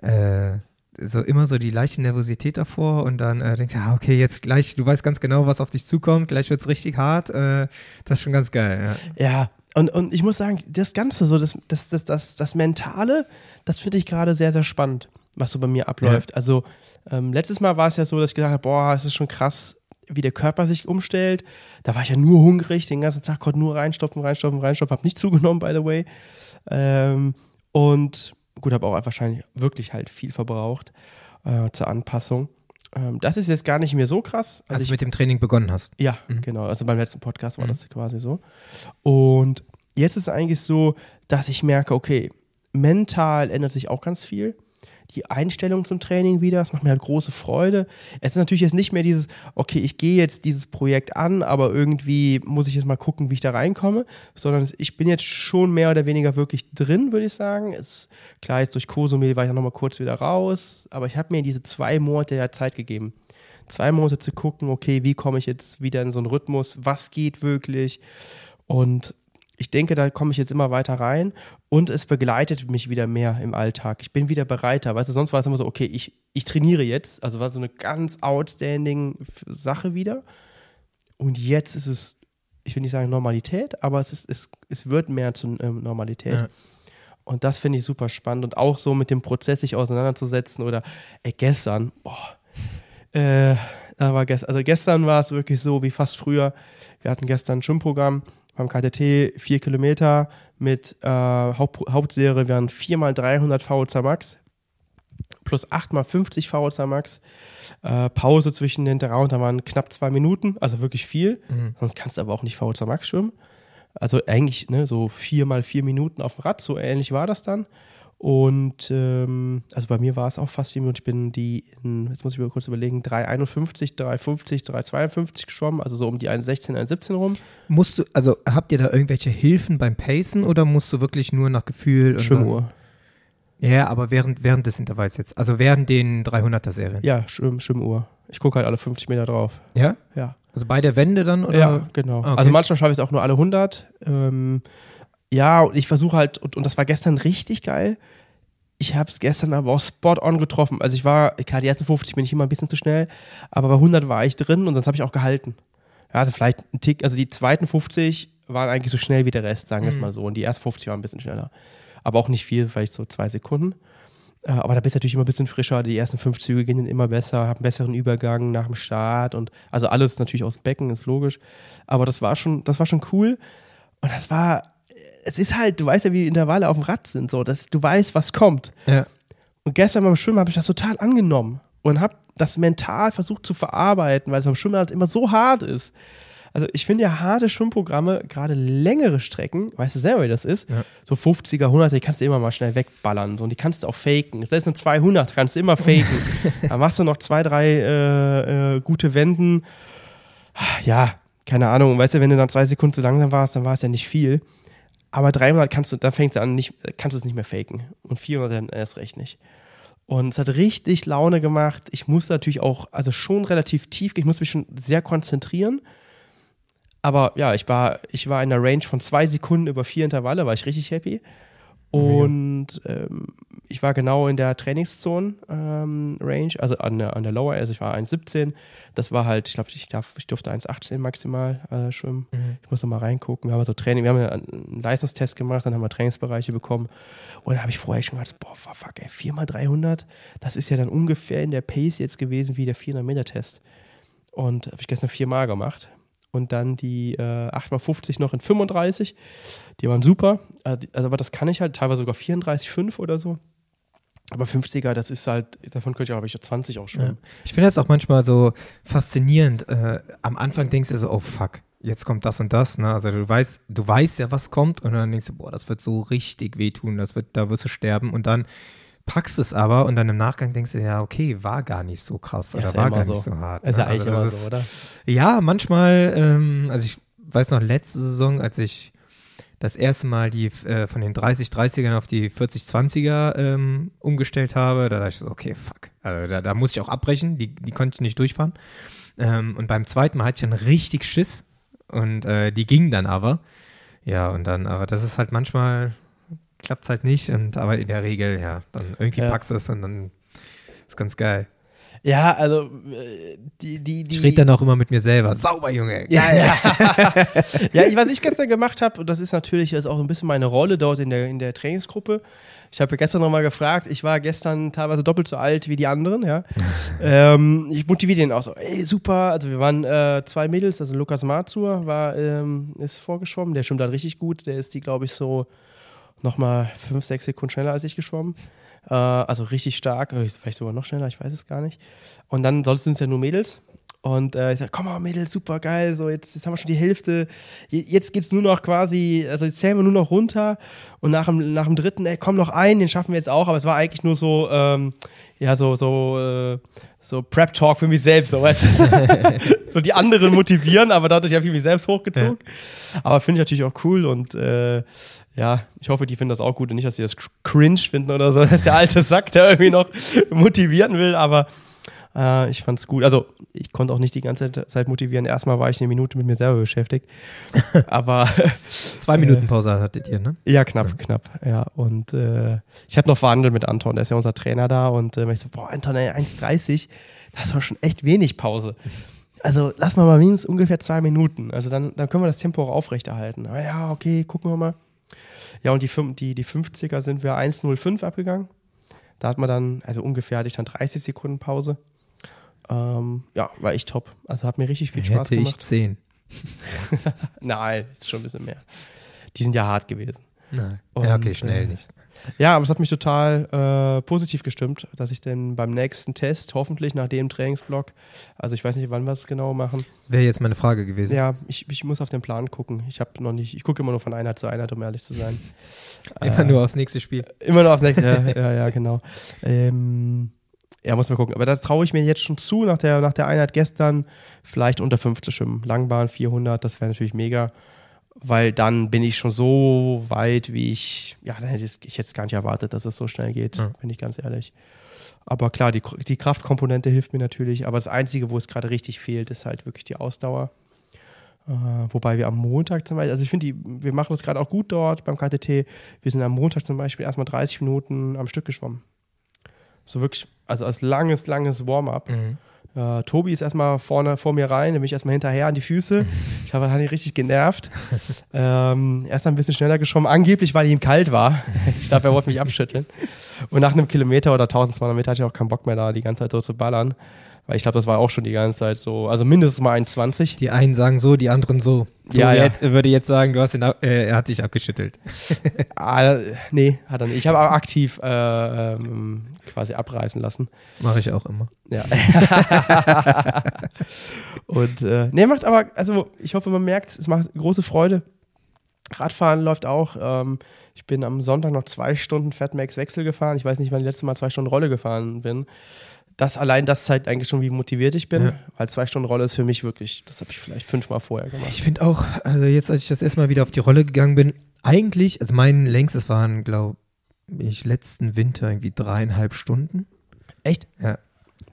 äh, so immer so die leichte Nervosität davor und dann äh, denkst du, ah, okay, jetzt gleich, du weißt ganz genau, was auf dich zukommt, gleich wird es richtig hart. Äh, das ist schon ganz geil, ja. Ja, und, und ich muss sagen, das Ganze, so das, das, das, das, das Mentale, das finde ich gerade sehr, sehr spannend, was so bei mir abläuft. Also ähm, letztes Mal war es ja so, dass ich gesagt habe, boah, es ist schon krass, wie der Körper sich umstellt. Da war ich ja nur hungrig, den ganzen Tag konnte nur reinstopfen, reinstopfen, reinstopfen, habe nicht zugenommen, by the way. Ähm, und gut, habe auch wahrscheinlich wirklich halt viel verbraucht äh, zur Anpassung. Ähm, das ist jetzt gar nicht mehr so krass. Als ich du mit dem Training begonnen hast. ja, genau. Also beim letzten Podcast war das quasi so. Und jetzt ist es eigentlich so, dass ich merke, okay, mental ändert sich auch ganz viel. Die Einstellung zum Training wieder, das macht mir halt große Freude. Es ist natürlich jetzt nicht mehr dieses, okay, ich gehe jetzt dieses Projekt an, aber irgendwie muss ich jetzt mal gucken, wie ich da reinkomme, sondern es- ich bin jetzt schon mehr oder weniger wirklich drin, würde ich sagen. Es, klar, jetzt durch Kosumel war ich ja nochmal kurz wieder raus, aber ich habe mir diese zwei Monate ja Zeit gegeben zwei Monate zu gucken, okay, wie komme ich jetzt wieder in so einen Rhythmus, was geht wirklich. Und ich denke, da komme ich jetzt immer weiter rein und es begleitet mich wieder mehr im Alltag. Ich bin wieder bereiter. Weißt du, sonst war es immer so, okay, ich, ich trainiere jetzt. Also war so eine ganz outstanding Sache wieder. Und jetzt ist es, ich will nicht sagen Normalität, aber es, ist, es, es wird mehr zu ähm, Normalität. Ja. Und das finde ich super spannend. Und auch so mit dem Prozess sich auseinanderzusetzen oder ey, gestern, boah, äh, da war gestern, also gestern war es wirklich so wie fast früher. Wir hatten gestern ein Schwimmprogramm beim KTT, vier Kilometer mit äh, Haupt, Hauptserie wären 4 mal 300 VOC Max plus 8 mal 50 VOC Max. Äh, Pause zwischen den drei und da waren knapp zwei Minuten, also wirklich viel. Mhm. Sonst kannst du aber auch nicht VOC Max schwimmen. Also eigentlich ne, so vier mal vier Minuten auf dem Rad, so ähnlich war das dann. Und ähm, also bei mir war es auch fast vier Minuten. Ich bin die, in, jetzt muss ich mir kurz überlegen, 3,51, 3,50, 3,52 geschwommen, also so um die 1,16, 1,17 rum. Musst du, also habt ihr da irgendwelche Hilfen beim Pacen oder musst du wirklich nur nach Gefühl? und Schwimmuhr. Ja, aber während, während des Intervalls jetzt, also während den 300er-Serien. Ja, Schwimm, Schwimmuhr. Ich gucke halt alle 50 Meter drauf. Ja? Ja. Also bei der Wende dann? Oder? Ja, genau. Ah, okay. Also manchmal schaffe ich es auch nur alle 100. Ähm, ja, und ich versuche halt, und, und das war gestern richtig geil. Ich habe es gestern aber auch spot on getroffen. Also ich war, klar, die ersten 50 bin ich immer ein bisschen zu schnell, aber bei 100 war ich drin und das habe ich auch gehalten. Ja, also vielleicht ein Tick, also die zweiten 50 waren eigentlich so schnell wie der Rest, sagen wir es Mhm. mal so. Und die ersten 50 waren ein bisschen schneller. Aber auch nicht viel, vielleicht so zwei Sekunden. Äh, Aber da bist du natürlich immer ein bisschen frischer. Die ersten fünf Züge gehen dann immer besser, haben einen besseren Übergang nach dem Start und also alles natürlich aus dem Becken, ist logisch. Aber das war schon, das war schon cool. Und das war, es ist halt, du weißt ja, wie Intervalle auf dem Rad sind, so, dass du weißt, was kommt. Ja. Und gestern beim Schwimmen habe ich das total angenommen und habe das mental versucht zu verarbeiten, weil es beim Schwimmen halt immer so hart ist. Also ich finde ja harte Schwimmprogramme, gerade längere Strecken, weißt du selber, wie das ist, Ja. so 50er, 100er, die kannst du immer mal schnell wegballern so, und die kannst du auch faken. Selbst eine 200 kannst du immer faken. da machst du noch zwei, drei äh, äh, gute Wenden. Ja, keine Ahnung. Weißt du, wenn du dann zwei Sekunden zu langsam warst, dann war es ja nicht viel. Aber 300 kannst du, da fängst du an, nicht, kannst du es nicht mehr faken. Und 400 dann erst recht nicht. Und es hat richtig Laune gemacht. Ich musste natürlich auch, also schon relativ tief, ich musste mich schon sehr konzentrieren. Aber ja, ich war, ich war in einer Range von zwei Sekunden über vier Intervalle, war ich richtig happy. Und ähm, ich war genau in der Trainingszone ähm, Range, also an der, an der Lower, also ich war 1,17. Das war halt, ich glaube, ich, darf, ich durfte 1,18 maximal äh, schwimmen. Mhm. Ich muss noch mal reingucken. Wir haben so Training, wir haben einen Leistungstest gemacht, dann haben wir Trainingsbereiche bekommen. Und dann habe ich vorher schon gedacht, boah, fuck, ey, 4 mal 300, das ist ja dann ungefähr in der Pace jetzt gewesen wie der 400 Meter Test. Und habe ich gestern viermal gemacht. Und dann die äh, 8x50 noch in 35. Die waren super. Äh, Also, aber das kann ich halt, teilweise sogar 34,5 oder so. Aber 50er, das ist halt, davon könnte ich auch, ich 20 auch Ja. schwimmen. Ich finde das auch manchmal so faszinierend. Äh, am Anfang denkst du so, oh fuck, jetzt kommt das und das. Ne? Also du weißt, du weißt ja, was kommt und dann denkst du, boah, das wird so richtig wehtun, das wird, da wirst du sterben und dann packst es aber und dann im Nachgang denkst du, ja, okay, war gar nicht so krass Ja, oder ist ja war gar so. nicht so hart. Ist ne? ja eigentlich Also immer das so, oder? Ja, manchmal, ähm, also ich weiß noch, letzte Saison, als ich das erste Mal die äh, von den 30-30ern auf die 40-20er ähm, umgestellt habe, da dachte ich so, okay, fuck. Also da, da muss ich auch abbrechen, die, die konnte ich nicht durchfahren. Ähm, und beim zweiten Mal hatte ich dann richtig Schiss und äh, die ging dann aber. Ja, und dann, aber das ist halt manchmal, klappt es halt nicht, und aber in der Regel, ja, dann irgendwie Ja. packst du es und dann ist ganz geil. Ja, also äh, die, die, die. Ich rede dann auch immer mit mir selber. Sauber, Junge. Ja, ja. ja, ich, was ich gestern gemacht habe, und das ist natürlich jetzt auch ein bisschen meine Rolle dort in der, in der Trainingsgruppe. Ich habe gestern nochmal gefragt, ich war gestern teilweise doppelt so alt wie die anderen, ja. ähm, ich motiviere den auch so, ey, super. Also wir waren äh, zwei Mädels, also Lukas Mazur war, ähm, ist vorgeschwommen, der schwimmt halt richtig gut. Der ist die, glaube ich, so nochmal fünf, sechs Sekunden schneller als ich geschwommen. Äh, also richtig stark, äh, vielleicht sogar noch schneller, ich weiß es gar nicht. Und dann sonst sind es ja nur Mädels. Und äh, ich sag, komm mal, Mädels, super geil, so jetzt, jetzt haben wir schon die Hälfte. Je- Jetzt geht's nur noch quasi, also jetzt zählen wir nur noch runter und nach dem, nach dem dritten, ey, komm noch ein, den schaffen wir jetzt auch. Aber es war eigentlich nur so, ähm, ja, so, so, äh, so Prep-Talk für mich selbst, so, weißt du? so die anderen motivieren, aber dadurch habe ich mich selbst hochgezogen. Aber finde ich natürlich auch cool und äh, ja, ich hoffe, die finden das auch gut und nicht, dass sie das cringe finden oder so, dass der alte Sack, der irgendwie noch motivieren will, aber äh, ich fand's gut. Also, ich konnte auch nicht die ganze Zeit motivieren. Erstmal war ich eine Minute mit mir selber beschäftigt. Aber Zwei Minuten Pause hattet ihr, ne? ja, knapp, knapp. Ja, und äh, ich habe noch verhandelt mit Anton, der ist ja unser Trainer da. Und äh, ich so, boah, Anton, ey, 1,30, das doch schon echt wenig Pause. Also lass mal mal mindestens ungefähr zwei Minuten. Also dann, dann können wir das Tempo auch aufrechterhalten. Ah, ja, okay, gucken wir mal. Ja, und die, die, die 50er sind wir 1,05 abgegangen. Da hat man dann, also ungefähr hatte ich dann 30 Sekunden Pause. Ähm, ja, war ich top. Also hat mir richtig viel Spaß Hätte ich gemacht. zehn. Nein, ist schon ein bisschen mehr. Die sind ja hart gewesen. Nein. Und, ja, okay, schnell äh, nicht. Ja, aber es hat mich total äh, positiv gestimmt, dass ich dann beim nächsten Test, hoffentlich nach dem Trainingsblock, also ich weiß nicht, wann wir es genau machen. Wäre jetzt meine Frage gewesen. Ja, ich, ich muss auf den Plan gucken. Ich habe noch nicht, ich gucke immer nur von Einheit zu Einheit, um ehrlich zu sein. Immer Äh, nur aufs nächste Spiel. Immer noch aufs nächste. ja, ja, ja, genau. Ähm, ja, muss man gucken. Aber da traue ich mir jetzt schon zu, nach der, nach der Einheit gestern, vielleicht unter 5 zu schwimmen. Langbahn 400, das wäre natürlich mega. Weil dann bin ich schon so weit, wie ich, ja, dann hätte ich, es gar nicht erwartet, dass es so schnell geht, Ja. bin ich ganz ehrlich. Aber klar, die, die Kraftkomponente hilft mir natürlich. Aber das Einzige, wo es gerade richtig fehlt, ist halt wirklich die Ausdauer. Äh, wobei wir am Montag zum Beispiel, also ich finde, wir machen das gerade auch gut dort beim KTT. Wir sind am Montag zum Beispiel erstmal 30 Minuten am Stück geschwommen. So wirklich, also als langes, langes Warm-up. Mhm. Äh, Tobi ist erstmal vorne vor mir rein, dann bin ich erstmal hinterher an die Füße. Ich habe ihn richtig genervt. ähm, erst ein bisschen schneller geschwommen, angeblich, weil ihm kalt war. Ich glaube, er wollte mich abschütteln. Und nach einem Kilometer oder 1200 Meter hatte ich auch keinen Bock mehr da, die ganze Zeit so zu ballern. Weil ich glaube, das war auch schon die ganze Zeit so, also mindestens mal 1,20. Die einen sagen so, die anderen so. Ja, Tobi ja. würde jetzt sagen, du hast ihn, äh, er hat dich abgeschüttelt. Ah, nee, hat er nicht. Ich habe aber aktiv äh, ähm, quasi abreißen lassen. Mache ich auch immer. Ja. und äh, nee, macht aber, also ich hoffe, man merkt, es macht große Freude. Radfahren läuft auch. Ähm, ich bin am Sonntag noch zwei Stunden Fatmax Wechsel gefahren. Ich weiß nicht, wann ich das letzte Mal zwei Stunden Rolle gefahren bin. Das allein, das zeigt eigentlich schon, wie motiviert ich bin. Ja. Weil zwei Stunden Rolle ist für mich wirklich, das habe ich vielleicht fünfmal vorher gemacht. Ich finde auch, also jetzt, als ich das erste Mal wieder auf die Rolle gegangen bin, eigentlich, also mein längstes waren, glaube ich, letzten Winter irgendwie dreieinhalb Stunden. Echt? Ja.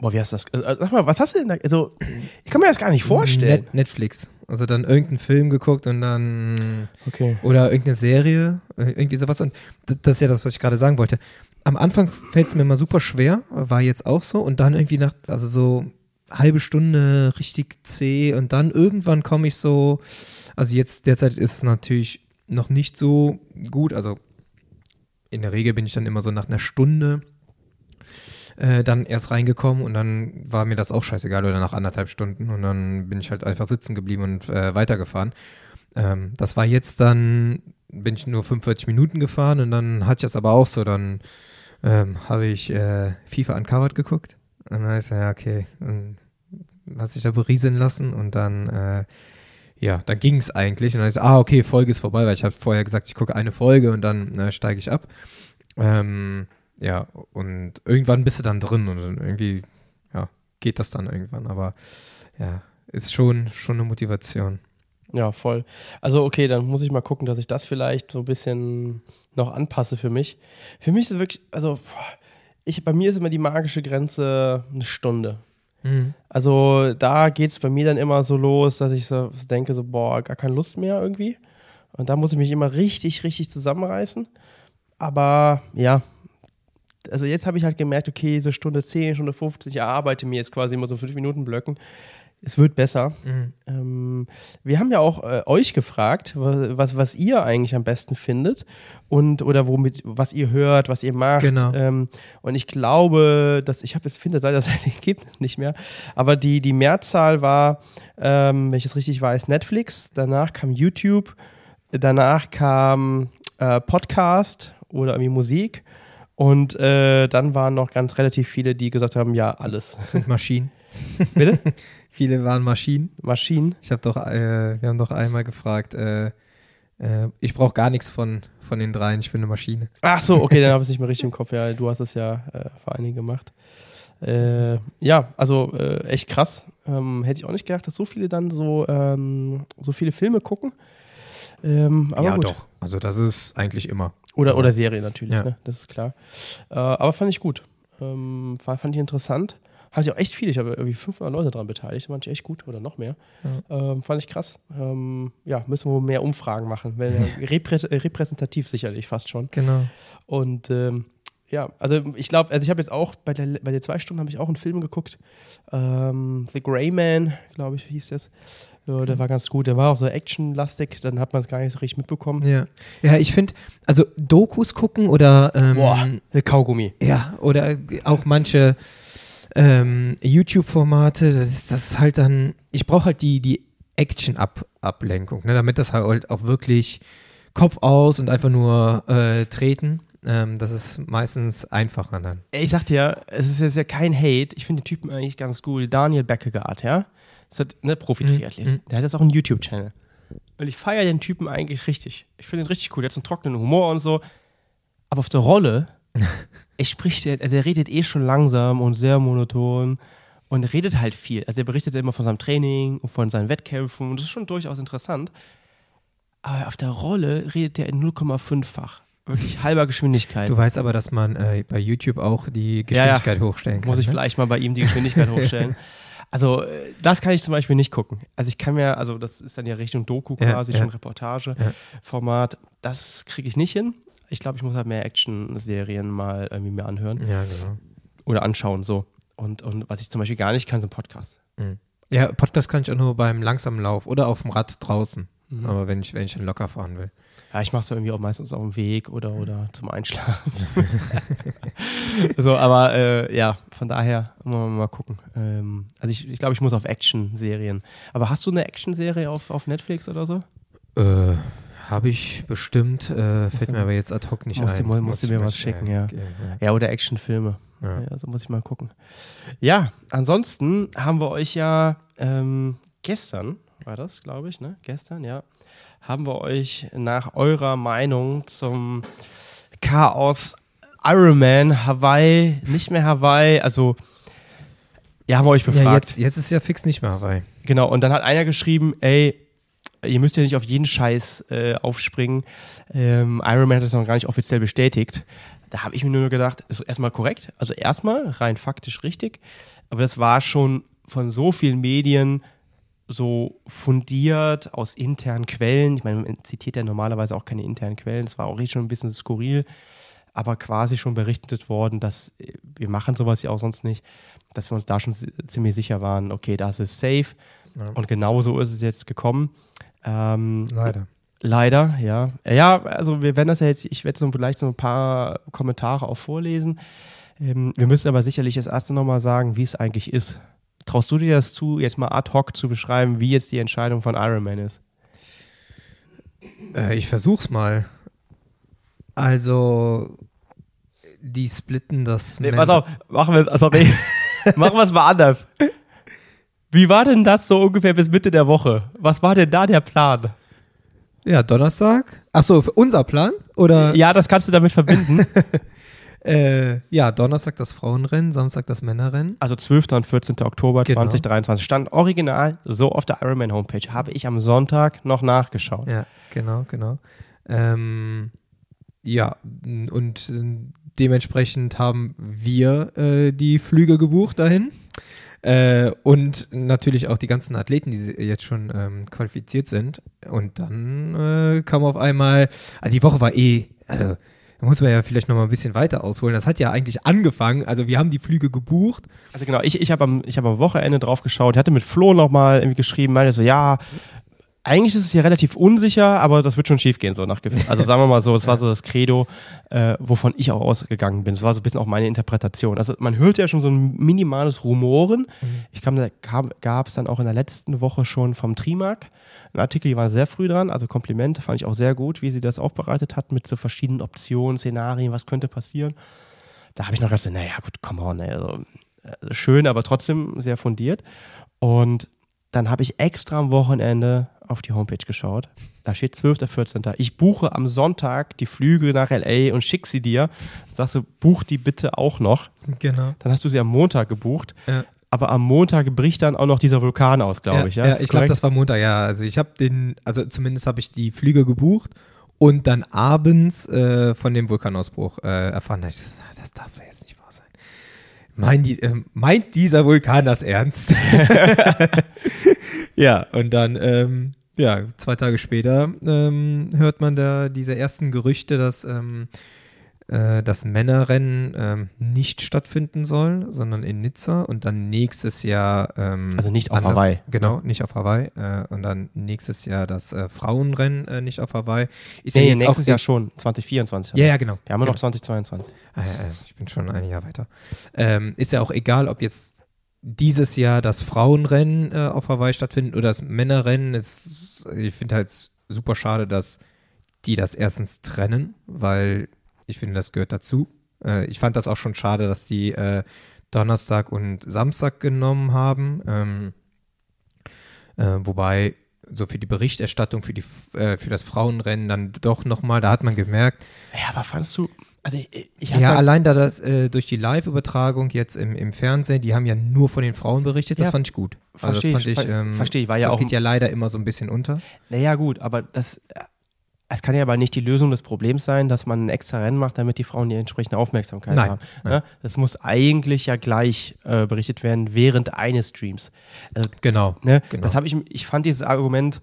Boah, wie hast du das? Also, sag mal, was hast du denn da? Also, ich kann mir das gar nicht vorstellen. Net Netflix. Also dann irgendeinen Film geguckt und dann Okay. oder irgendeine Serie, äh, irgendwie sowas. Und das ist ja das, was ich gerade sagen wollte. Am Anfang fällt es mir immer super schwer, war jetzt auch so. Und dann irgendwie nach, also so halbe Stunde richtig zäh und dann irgendwann komme ich so, also jetzt derzeit ist es natürlich noch nicht so gut. Also in der Regel bin ich dann immer so nach einer Stunde äh, dann erst reingekommen und dann war mir das auch scheißegal oder nach anderthalb Stunden und dann bin ich halt einfach sitzen geblieben und äh, weitergefahren. Ähm, das war jetzt dann, bin ich nur 45 Minuten gefahren und dann hatte ich das aber auch so, dann ähm, habe ich äh, FIFA Uncovered geguckt und dann ist ja, okay, dann hat sich da berieseln lassen und dann äh, ja, dann ging es eigentlich. Und dann ist, ah, okay, Folge ist vorbei, weil ich habe vorher gesagt, ich gucke eine Folge und dann ne, steige ich ab. Ähm, ja, und irgendwann bist du dann drin und dann irgendwie, ja, geht das dann irgendwann. Aber ja, ist schon, schon eine Motivation. Ja, voll. Also okay, dann muss ich mal gucken, dass ich das vielleicht so ein bisschen noch anpasse für mich. Für mich ist es wirklich, also ich, bei mir ist immer die magische Grenze eine Stunde. Mhm. Also da geht es bei mir dann immer so los, dass ich so denke, so, boah, gar keine Lust mehr irgendwie. Und da muss ich mich immer richtig, richtig zusammenreißen. Aber ja, also jetzt habe ich halt gemerkt, okay, so Stunde 10, Stunde 50, ich arbeite mir jetzt quasi immer so 5 Minuten Blöcken. Es wird besser. Mhm. Ähm, wir haben ja auch äh, euch gefragt, was, was, was ihr eigentlich am besten findet und oder womit, was ihr hört, was ihr macht. Genau. Ähm, und ich glaube, dass ich habe jetzt finde leider das Ergebnis nicht mehr, aber die, die Mehrzahl war, ähm, wenn ich es richtig weiß, Netflix, danach kam YouTube, danach kam äh, Podcast oder irgendwie Musik. Und äh, dann waren noch ganz relativ viele, die gesagt haben, ja, alles. Das sind Maschinen. Bitte? Viele waren Maschinen. Maschinen. Ich habe doch, äh, wir haben doch einmal gefragt, äh, äh, ich brauche gar nichts von, von den dreien, ich bin eine Maschine. Ach so, okay, dann habe ich es nicht mehr richtig im Kopf. Ja, du hast es ja äh, vor einigen gemacht. Äh, ja, also äh, echt krass. Ähm, hätte ich auch nicht gedacht, dass so viele dann so, ähm, so viele Filme gucken. Ähm, aber ja, gut. doch. Also das ist eigentlich immer. Oder, oder Serie natürlich, Ja. ne? das ist klar. Aber fand ich gut. Ähm, fand ich interessant. Hatte ich auch echt viele. Ich habe irgendwie 500 Leute daran beteiligt. Ich echt gut oder noch mehr. Ähm, fand ich krass. Ähm, ja, müssen wir mehr Umfragen machen. Weil, äh, reprä äh, repräsentativ sicherlich fast schon. Genau. Und ähm, ja, also ich glaube, also ich habe jetzt auch bei der bei den zwei Stunden habe ich auch einen Film geguckt. Ähm, The Grey Man, glaube ich, hieß das. Ja, der war ganz gut. Der war auch so actionlastig. Dann hat man es gar nicht so richtig mitbekommen. Ja, ja ich finde, also Dokus gucken oder ähm, Boah, der Kaugummi. ja, oder auch manche ähm, YouTube-Formate, das ist, das ist halt dann, ich brauche halt die, die Action-Ablenkung, ne, damit das halt auch wirklich Kopf aus und einfach nur äh, treten. Ähm, das ist meistens einfacher dann. Ich sag dir, es ist jetzt ja kein Hate. Ich finde den Typen eigentlich ganz cool. Daniel Beckegaard, ja? Das hat, ne, Profi-Triathlet. Mhm. Der hat jetzt auch einen YouTube-Channel. Und ich feiere den Typen eigentlich richtig. Ich finde ihn richtig cool. Der hat so einen trockenen Humor und so. Aber auf der Rolle, er spricht, der, der redet eh schon langsam und sehr monoton und redet halt viel. Also er berichtet immer von seinem Training und von seinen Wettkämpfen und das ist schon durchaus interessant. Aber auf der Rolle redet der in 0,5-fach. Wirklich halber Geschwindigkeit. Du weißt aber, dass man äh, bei YouTube auch die Ja, ja. Geschwindigkeit hochstellen kann. Muss ich ne? vielleicht mal bei ihm die Geschwindigkeit hochstellen. Also, äh, das kann ich zum Beispiel nicht gucken. Also, ich kann mir, also, das ist dann ja Richtung Doku Ja, quasi, ja. schon Reportage-Format. Das kriege ich nicht hin. Ich glaube, ich muss halt mehr Action-Serien mal irgendwie mir anhören Ja, genau. oder anschauen, so. Und, und was ich zum Beispiel gar nicht kann, sind Podcasts. Mhm. Ja, Podcast kann ich auch nur beim langsamen Lauf oder auf dem Rad draußen. Mhm. Aber wenn ich, wenn ich dann locker fahren will. Ja, ich mache es irgendwie auch meistens auf dem Weg oder, oder zum Einschlafen. so, aber äh, ja, von daher wir mal gucken. Ähm, also ich, ich glaube, ich muss auf Action-Serien. Aber hast du eine Action-Serie auf, auf Netflix oder so? Äh, habe ich bestimmt, äh, fällt du- mir aber jetzt ad hoc nicht musst du ein. mal- musst du mir was schicken, ja. okay, Ja, oder Actionfilme. Ja. Ja, so muss ich mal gucken. Ja, ansonsten haben wir euch ja ähm, gestern, war das, glaube ich, ne? Gestern, ja, haben wir euch nach eurer Meinung zum Chaos Ironman Hawaii, nicht mehr Hawaii, also ja, haben wir euch Ja, befragt. jetzt, jetzt ist ja fix nicht mehr Hawaii. Genau, und dann hat einer geschrieben, ey, ihr müsst ja nicht auf jeden Scheiß äh, aufspringen. Ähm, Iron Man hat das noch gar nicht offiziell bestätigt. Da habe ich mir nur gedacht, ist erstmal korrekt. Also erstmal rein faktisch richtig. Aber das war schon von so vielen Medien so fundiert aus internen Quellen. Ich meine, man zitiert ja normalerweise auch keine internen Quellen. Das war auch richtig schon ein bisschen skurril. Aber quasi schon berichtet worden, dass äh, wir machen sowas ja auch sonst nicht, dass wir uns da schon ziemlich sicher waren, okay, das ist safe. Ja. Und genau so ist es jetzt gekommen. Ähm, Leider. Leider, ja. Ja, also wir werden das ja jetzt, ich werde so vielleicht so ein paar Kommentare auch vorlesen. Ähm, wir müssen aber sicherlich das erste nochmal sagen, wie es eigentlich ist. Traust du dir das zu, jetzt mal ad hoc zu beschreiben, wie jetzt die Entscheidung von Ironman ist? Äh, ich versuch's mal. Also, die splitten das. Nee, pass auf, machen wir es, sorry, machen wir es mal anders. Wie war denn das so ungefähr bis Mitte der Woche? Was war denn da der Plan? Ja, Donnerstag. Achso, unser Plan? Oder? Ja, das kannst du damit verbinden. Äh, ja, Donnerstag das Frauenrennen, Samstag das Männerrennen. Also 12. und 14. Oktober Genau. 2023 stand original so auf der Ironman Homepage. Habe ich am Sonntag noch nachgeschaut. Ja, genau, genau. Ähm, ja, und äh, dementsprechend haben wir äh, die Flüge gebucht dahin. Äh, und natürlich auch die ganzen Athleten, die jetzt schon ähm, qualifiziert sind. Und dann äh, kam auf einmal, also die Woche war eh, also da muss man ja vielleicht noch mal ein bisschen weiter ausholen. Das hat ja eigentlich angefangen, also wir haben die Flüge gebucht. Also genau, ich, ich habe am, hab am Wochenende drauf geschaut. Ich hatte mit Flo nochmal irgendwie geschrieben, meinte so, ja, eigentlich ist es hier relativ unsicher, aber das wird schon schief gehen, so nach Gefühl. Also sagen wir mal so, das war so das Credo, äh, wovon ich auch ausgegangen bin. Das war so ein bisschen auch meine Interpretation. Also man hört ja schon so ein minimales Rumoren. Ich kam, da gab es dann auch in der letzten Woche schon vom Trimark einen Artikel, die waren sehr früh dran, also Komplimente, fand ich auch sehr gut, wie sie das aufbereitet hat mit so verschiedenen Optionen, Szenarien, was könnte passieren. Da habe ich noch gedacht, naja, gut, come on, ey, also, äh, schön, aber trotzdem sehr fundiert. Und dann habe ich extra am Wochenende auf die Homepage geschaut. Da steht 12. 14. Ich buche am Sonntag die Flüge nach LA und schick sie dir. Sagst du, buch die bitte auch noch. Genau. Dann hast du sie am Montag gebucht. Ja. Aber am Montag bricht dann auch noch dieser Vulkan aus, glaube ich. Ja, ja, ich glaube, das war Montag, ja. Also ich habe den, also zumindest habe ich die Flüge gebucht und dann abends äh, von dem Vulkanausbruch äh, erfahren. Ich Das, das darf jetzt nicht. Mein, äh, meint dieser Vulkan das ernst? ja, und dann, ähm, ja, zwei Tage später ähm, hört man da diese ersten Gerüchte, dass ähm, äh, das Männerrennen ähm, nicht stattfinden soll, sondern in Nizza und dann nächstes Jahr. Ähm, Also nicht auf Hawaii. Genau, nicht auf Hawaii. Äh, und dann nächstes Jahr das äh, Frauenrennen äh, nicht auf Hawaii. Ist Nee, jetzt nächstes Jahr schon, 2024. Ja, ja, genau. Wir haben ja noch genau. 2022. Ah, ja, ja, ich bin schon ein Jahr weiter. Ähm, ist ja auch egal, ob jetzt dieses Jahr das Frauenrennen äh, auf Hawaii stattfindet oder das Männerrennen. Es, ich finde halt super schade, dass die das erstens trennen, weil ich finde, das gehört dazu. Äh, ich fand das auch schon schade, dass die äh, Donnerstag und Samstag genommen haben. Ähm, äh, wobei so für die Berichterstattung für, die, äh, für das Frauenrennen dann doch nochmal, da hat man gemerkt, Ja, aber fandest du, also ich, ich hab ja, da, allein da das äh, durch die Live-Übertragung jetzt im, im Fernsehen, die haben ja nur von den Frauen berichtet, das Ja, fand ich gut. versteh also das ich, fand ich, ver- ähm, versteh ich, war ja das auch- geht ja leider immer so ein bisschen unter. naja gut, aber das, äh, es kann ja aber nicht die Lösung des Problems sein, dass man ein extra Rennen macht, damit die Frauen die entsprechende Aufmerksamkeit Nein, haben. nein. Ne? Das muss eigentlich ja gleich äh, berichtet werden während eines Streams. Also, Genau. Ne? Genau. Das habe ich, ich fand dieses Argument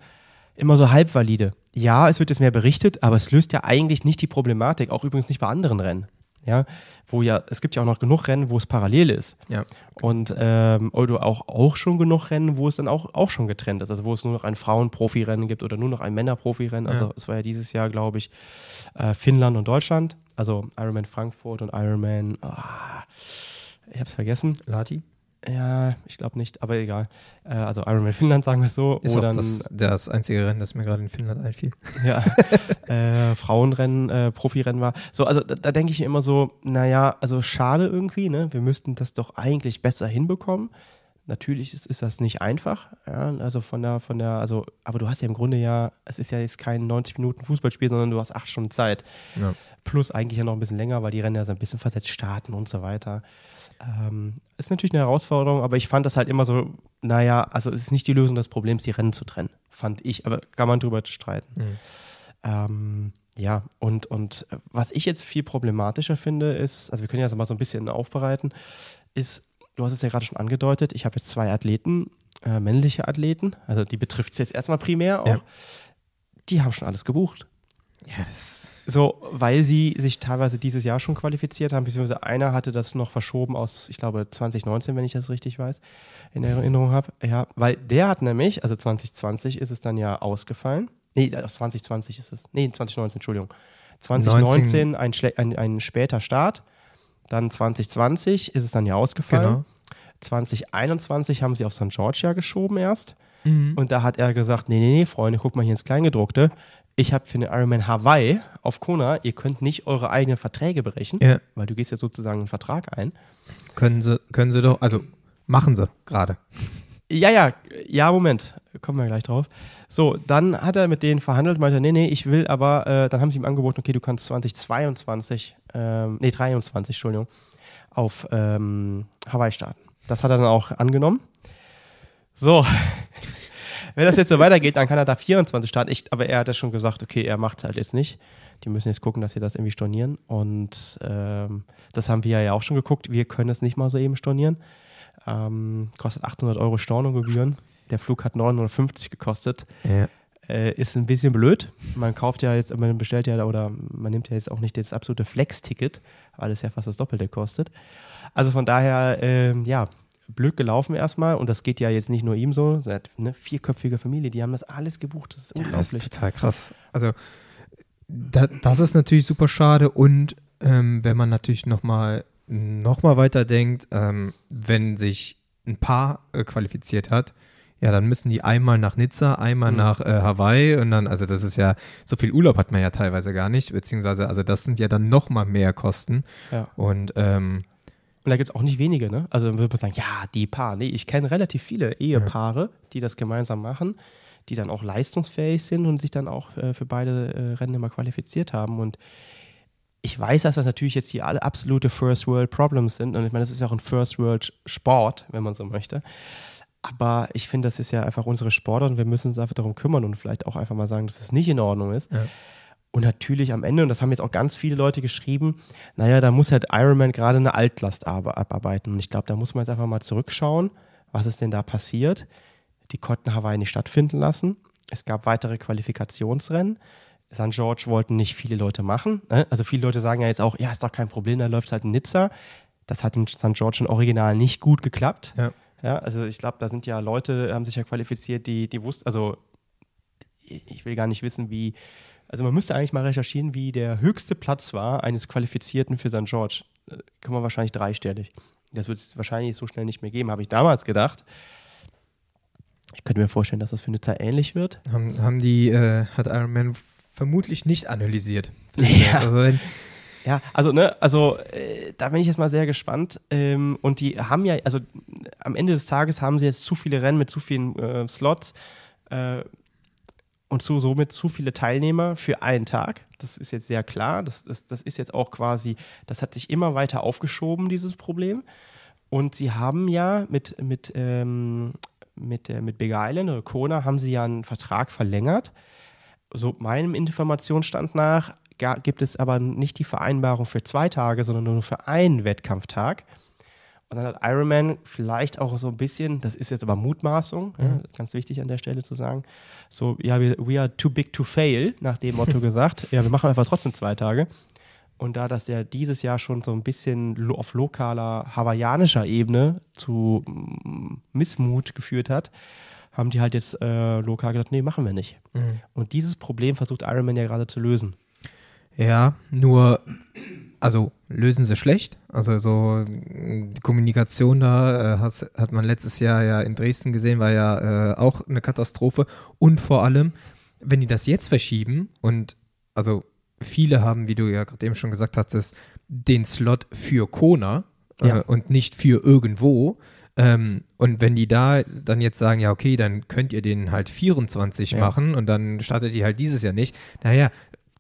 immer so halb valide. Ja, es wird jetzt mehr berichtet, aber es löst ja eigentlich nicht die Problematik, auch übrigens nicht bei anderen Rennen. Ja, wo ja, es gibt ja auch noch genug Rennen, wo es parallel ist. Ja. Und ähm, oder auch, auch schon genug Rennen, wo es dann auch, auch schon getrennt ist. Also wo es nur noch ein Frauen-Profi-Rennen gibt oder nur noch ein Männer-Profi-Rennen. Also Ja. es war ja dieses Jahr, glaube ich, äh, Finnland und Deutschland. Also Ironman Frankfurt und Ironman, ah, ich habe es vergessen. Lati? Ja, ich glaube nicht, aber egal. Äh, also Ironman Finnland, sagen wir es so. Ist wo auch das, das einzige Rennen, das mir gerade in Finnland einfiel. ja, äh, Frauenrennen, äh, Profirennen war. So, also da, da denke ich mir immer so, naja, also schade irgendwie, ne? Wir müssten das doch eigentlich besser hinbekommen. Natürlich ist, ist das nicht einfach, ja, also von der, von der, also, aber du hast ja im Grunde ja, es ist ja jetzt kein 90 Minuten Fußballspiel, sondern du hast acht Stunden Zeit. Ja. Plus eigentlich ja noch ein bisschen länger, weil die Rennen ja so ein bisschen versetzt starten und so weiter. Ähm, ist natürlich eine Herausforderung, aber ich fand das halt immer so, naja, also es ist nicht die Lösung des Problems, die Rennen zu trennen, fand ich, aber kann man drüber streiten. Mhm. Ähm, ja, und, und was ich jetzt viel problematischer finde, ist, also wir können ja mal so ein bisschen aufbereiten, ist, du hast es ja gerade schon angedeutet, ich habe jetzt zwei Athleten, äh, männliche Athleten, also die betrifft es jetzt erstmal primär auch, Ja. die haben schon alles gebucht. Ja, das. So, weil sie sich teilweise dieses Jahr schon qualifiziert haben, beziehungsweise einer hatte das noch verschoben aus, ich glaube, 2019, wenn ich das richtig weiß, in Erinnerung habe. Ja, weil der hat nämlich, also 2020 ist es dann ja ausgefallen. Nee, aus 2020 ist es. Nee, 2019, Entschuldigung. 2019 ein, ein, ein später Start. Dann 2020 ist es dann ja ausgefallen. Genau. 2021 haben sie auf St. George ja geschoben erst. Mhm. Und da hat er gesagt, nee, nee, nee, Freunde, guck mal hier ins Kleingedruckte. Ich habe für den Ironman Hawaii auf Kona, ihr könnt nicht eure eigenen Verträge brechen, Ja. weil du gehst ja sozusagen einen Vertrag ein. Können sie, können sie doch, also machen sie gerade. Ja, ja, ja, Moment, kommen wir gleich drauf. So, dann hat er mit denen verhandelt, meinte, nee, nee, ich will aber, äh, dann haben sie ihm angeboten, okay, du kannst 2022, ähm, nee, 23, Entschuldigung, auf ähm, Hawaii starten. Das hat er dann auch angenommen. So, wenn das jetzt so weitergeht, dann kann er da 24 starten. Ich, aber er hat ja schon gesagt, okay, er macht es halt jetzt nicht. Die müssen jetzt gucken, dass sie das irgendwie stornieren. Und ähm, das haben wir ja auch schon geguckt. Wir können es nicht mal so eben stornieren. Ähm, kostet 800 Euro Stornogebühren. Der Flug hat 950 gekostet. Ja. Äh, ist ein bisschen blöd. Man kauft ja jetzt, man bestellt ja oder man nimmt ja jetzt auch nicht das absolute Flex-Ticket, weil es ja fast das Doppelte kostet. Also von daher, ähm, ja, blöd gelaufen erstmal. Und das geht ja jetzt nicht nur ihm so. Hat eine vierköpfige Familie, die haben das alles gebucht. Das ist Das unglaublich. ist total krass. Also, da, das ist natürlich super schade. Und ähm, wenn man natürlich nochmal noch mal weiter denkt, ähm, wenn sich ein Paar äh, qualifiziert hat, ja, dann müssen die einmal nach Nizza, einmal Mhm. nach äh, Hawaii und dann, also das ist ja, so viel Urlaub hat man ja teilweise gar nicht, beziehungsweise, also das sind ja dann nochmal mehr Kosten. Ja. Und ähm, Und da gibt es auch nicht wenige, ne? Also man würde sagen, ja, die Paar. Nee, ich kenne relativ viele Ehepaare, die das gemeinsam machen, die dann auch leistungsfähig sind und sich dann auch äh, für beide äh, Rennen immer qualifiziert haben. Und ich weiß, dass das natürlich jetzt hier alle absolute First World Problems sind. Und ich meine, das ist ja auch ein First World Sport, wenn man so möchte. Aber ich finde, das ist ja einfach unsere Sportart und wir müssen uns einfach darum kümmern und vielleicht auch einfach mal sagen, dass es nicht in Ordnung ist. Ja. Und natürlich am Ende, und das haben jetzt auch ganz viele Leute geschrieben, naja, da muss halt Ironman gerade eine Altlast ab- abarbeiten. Und ich glaube, da muss man jetzt einfach mal zurückschauen, was ist denn da passiert. Die konnten Hawaii nicht stattfinden lassen. Es gab weitere Qualifikationsrennen. St. George wollten nicht viele Leute machen. Ne? Also viele Leute sagen ja jetzt auch, ja, ist doch kein Problem, da läuft halt in Nizza. Das hat in St. George im Original nicht gut geklappt. Ja. Ja, also ich glaube, da sind ja Leute, haben sich ja qualifiziert, die, die wussten, also ich will gar nicht wissen, wie, also man müsste eigentlich mal recherchieren, wie der höchste Platz war eines Qualifizierten für St. George. Äh, Kann man wahrscheinlich dreistellig. Das wird es wahrscheinlich so schnell nicht mehr geben, habe ich damals gedacht. Ich könnte mir vorstellen, dass das für Nizza ähnlich wird. haben, haben die, äh, hat Iron Man vermutlich nicht analysiert. Ja. Also, wenn, Ja, also, ne, also äh, da bin ich jetzt mal sehr gespannt. Ähm, und die haben ja, also am Ende des Tages haben sie jetzt zu viele Rennen mit zu vielen äh, Slots äh, und zu, somit zu viele Teilnehmer für einen Tag. Das ist jetzt sehr klar. Das, das, das ist jetzt auch quasi, das hat sich immer weiter aufgeschoben, dieses Problem. Und sie haben ja mit, mit, ähm, mit, der, mit Big Island oder Kona haben sie ja einen Vertrag verlängert. So meinem Informationsstand nach gibt es aber nicht die Vereinbarung für zwei Tage, sondern nur für einen Wettkampftag. Und dann hat Ironman vielleicht auch so ein bisschen, das ist jetzt aber Mutmaßung, ja, ganz wichtig an der Stelle zu sagen, so, ja, we, we are too big to fail, nach dem Motto gesagt. Ja, wir machen einfach trotzdem zwei Tage. Und da das ja dieses Jahr schon so ein bisschen auf lokaler hawaiianischer Ebene zu mm, Missmut geführt hat, haben die halt jetzt äh, lokal gesagt, nee, machen wir nicht. Mhm. Und dieses Problem versucht Ironman ja gerade zu lösen. Ja, nur, also lösen sie schlecht. Also so die Kommunikation da äh, hat, hat man letztes Jahr ja in Dresden gesehen, war ja äh, auch eine Katastrophe. Und vor allem, wenn die das jetzt verschieben und also viele haben, wie du ja gerade eben schon gesagt hast, den Slot für Kona äh, Ja. und nicht für irgendwo. Ähm, und wenn die da dann jetzt sagen, ja, okay, dann könnt ihr den halt 24 Ja. machen und dann startet die halt dieses Jahr nicht. Naja,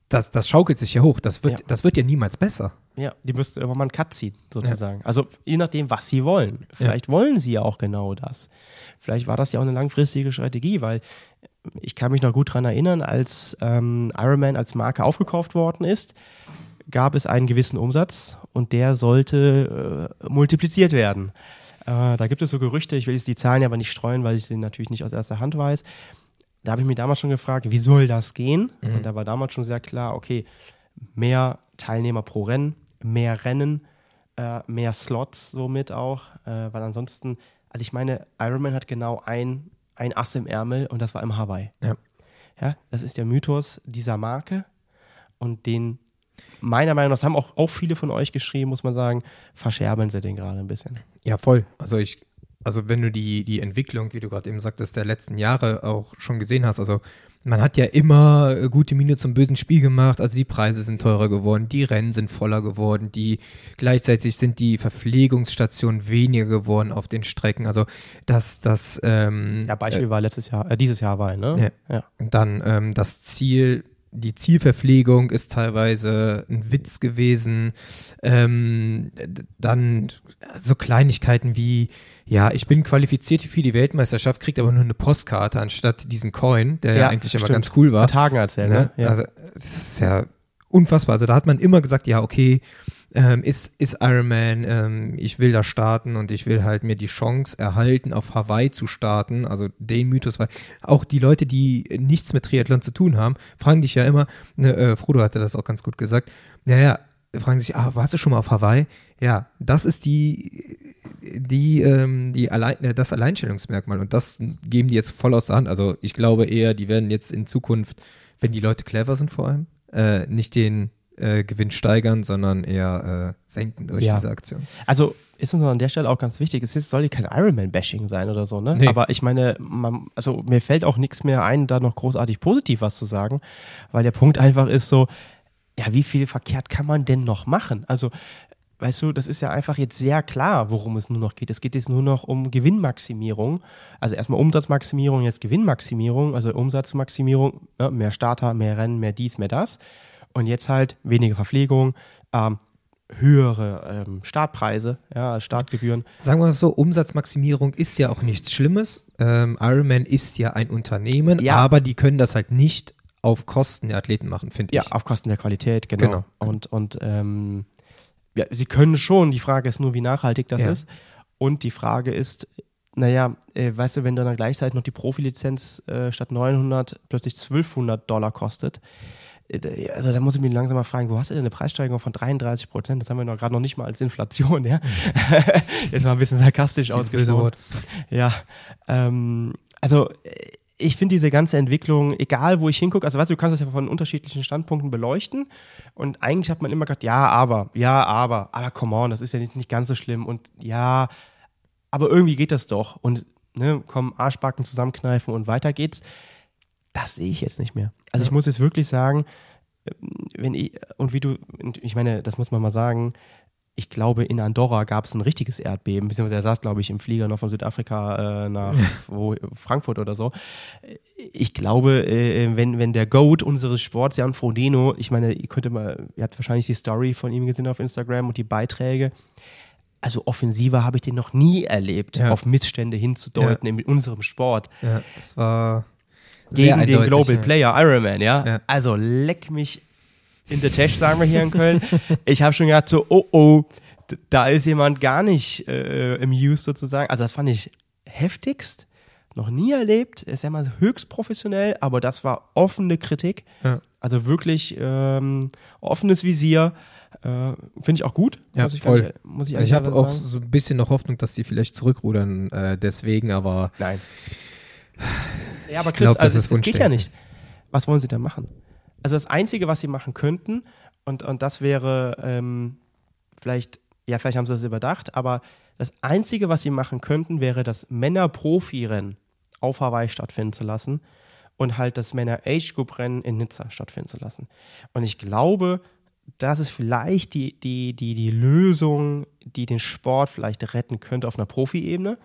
das, das schaukelt sich ja hoch. Das wird, Ja. das wird ja niemals besser. Ja, die müssten immer mal einen Cut ziehen, sozusagen. Also je nachdem, was sie wollen. Vielleicht wollen sie ja auch genau das. Vielleicht war das ja auch eine langfristige Strategie, weil ich kann mich noch gut daran erinnern, als ähm, Ironman als Marke aufgekauft worden ist, gab es einen gewissen Umsatz und der sollte äh, multipliziert werden. Äh, da gibt es so Gerüchte, ich will jetzt die Zahlen ja aber nicht streuen, weil ich sie natürlich nicht aus erster Hand weiß. Da habe ich mich damals schon gefragt, wie soll das gehen? Und da war damals schon sehr klar, okay, mehr Teilnehmer pro Rennen, mehr Rennen, äh, mehr Slots somit auch, äh, weil ansonsten, also ich meine, Ironman hat genau ein, ein Ass im Ärmel und das war im Hawaii. Ja. Ja, das ist der Mythos dieser Marke und den meiner Meinung nach, das haben auch, auch viele von euch geschrieben, muss man sagen, verscherbeln sie den gerade ein bisschen. Ja, voll. Also ich, also wenn du die, die Entwicklung, wie du gerade eben sagtest, der letzten Jahre auch schon gesehen hast, also man hat ja immer gute Miene zum bösen Spiel gemacht, also die Preise sind teurer geworden, die Rennen sind voller geworden, die gleichzeitig sind die Verpflegungsstationen weniger geworden auf den Strecken. Also das, das ähm, Ja, Beispiel war letztes Jahr, äh, dieses Jahr war, ne? Ja. Und dann ähm, das Ziel, die Zielverpflegung ist teilweise ein Witz gewesen. Ähm, dann so Kleinigkeiten wie, ja, ich bin qualifiziert für die Weltmeisterschaft, kriegt aber nur eine Postkarte anstatt diesen Coin, der ja, Ja, eigentlich immer stimmt. ganz cool war. Vor Tagen erzählt, Ne? ne? Ja. Also, das ist ja unfassbar. Also, da hat man immer gesagt, ja, okay, ähm, ist, ist Iron Man, ähm, ich will da starten und ich will halt mir die Chance erhalten, auf Hawaii zu starten. Also den Mythos, weil auch die Leute, die nichts mit Triathlon zu tun haben, fragen dich ja immer, ne, äh, Frodo hatte das auch ganz gut gesagt, naja, fragen sich, ah, warst du schon mal auf Hawaii? Ja, das ist die, die, ähm, die allein, äh, das Alleinstellungsmerkmal und das geben die jetzt voll aus der Hand. Also ich glaube eher, die werden jetzt in Zukunft, wenn die Leute clever sind vor allem, äh, nicht den äh, Gewinn steigern, sondern eher äh, senken durch Ja. diese Aktion. Also ist uns an der Stelle auch ganz wichtig, es ist, soll ja kein Ironman-Bashing sein oder so, ne? Nee. Aber ich meine, man, also mir fällt auch nichts mehr ein, da noch großartig positiv was zu sagen, weil der Punkt einfach ist so, ja, wie viel verkehrt kann man denn noch machen? Also, weißt du, das ist ja einfach jetzt sehr klar, worum es nur noch geht. Es geht jetzt nur noch um Gewinnmaximierung. Also erstmal Umsatzmaximierung, jetzt Gewinnmaximierung, also Umsatzmaximierung, ne? mehr Starter, mehr Rennen, mehr dies, mehr das. Und jetzt halt weniger Verpflegung, ähm, höhere ähm, Startpreise, ja, Startgebühren. Sagen wir es so, Umsatzmaximierung ist ja auch nichts Schlimmes. Ähm, Ironman ist ja ein Unternehmen, Ja. aber die können das halt nicht auf Kosten der Athleten machen, finde Ja, ich. auf Kosten der Qualität, genau. Genau. Und, und ähm, ja, sie können schon, die Frage ist nur, wie nachhaltig das Ja. ist. Und die Frage ist, naja, äh, weißt du, wenn dann gleichzeitig noch die Profilizenz äh, statt 900 plötzlich 1200 Dollar kostet, äh, also da muss ich mich langsam mal fragen, wo hast du denn eine Preissteigerung von 33 Prozent? Das haben wir noch gerade noch nicht mal als Inflation, ja. Jetzt mal ein bisschen sarkastisch ausgesprochen. Ja, ähm, also äh, ich finde diese ganze Entwicklung, egal wo ich hingucke, also weißt du, du kannst das ja von unterschiedlichen Standpunkten beleuchten und eigentlich hat man immer gesagt, ja, aber, ja, aber, aber come on, das ist ja jetzt nicht ganz so schlimm und ja, aber irgendwie geht das doch und ne, komm, Arschbacken zusammenkneifen und weiter geht's. Das sehe ich jetzt nicht mehr. Also ich muss jetzt wirklich sagen, wenn ich, und wie du, ich meine, das muss man mal sagen, ich glaube, in Andorra gab es ein richtiges Erdbeben, beziehungsweise er saß, glaube ich, im Flieger noch von Südafrika äh, nach wo, Frankfurt oder so. Ich glaube, äh, wenn, wenn der Goat unseres Sports, Jan Frodeno, ich meine, ihr könnt mal, ihr habt wahrscheinlich die Story von ihm gesehen auf Instagram und die Beiträge. Also offensiver habe ich den noch nie erlebt, Ja. auf Missstände hinzudeuten in unserem Sport Ja, das war gegen den Global ja. Player Ironman, ja? Ja. Also leck mich in der Tasche, sagen wir hier in Köln. ich habe schon gedacht, so, oh oh, da ist jemand gar nicht äh, amused sozusagen. Also das fand ich heftigst, noch nie erlebt. Ist ja mal höchst professionell, aber das war offene Kritik. Ja. Also wirklich ähm, offenes Visier. Äh, Finde ich auch gut. Ja, muss ich, voll. ehrlich- muss ich, Ich habe auch sagen. so ein bisschen noch Hoffnung, dass die vielleicht zurückrudern äh, deswegen, aber Nein. Ja, aber Chris, glaub, also es, es geht ja nicht. Was wollen sie denn machen? Also das Einzige, was sie machen könnten, und, und das wäre ähm, vielleicht, ja, vielleicht haben sie das überdacht, aber das Einzige, was sie machen könnten, wäre das Männer-Profi-Rennen auf Hawaii stattfinden zu lassen und halt das Männer-Age-Group-Rennen in Nizza stattfinden zu lassen. Und ich glaube, das ist vielleicht die, die, die, die Lösung, die den Sport vielleicht retten könnte auf einer Profi-Ebene.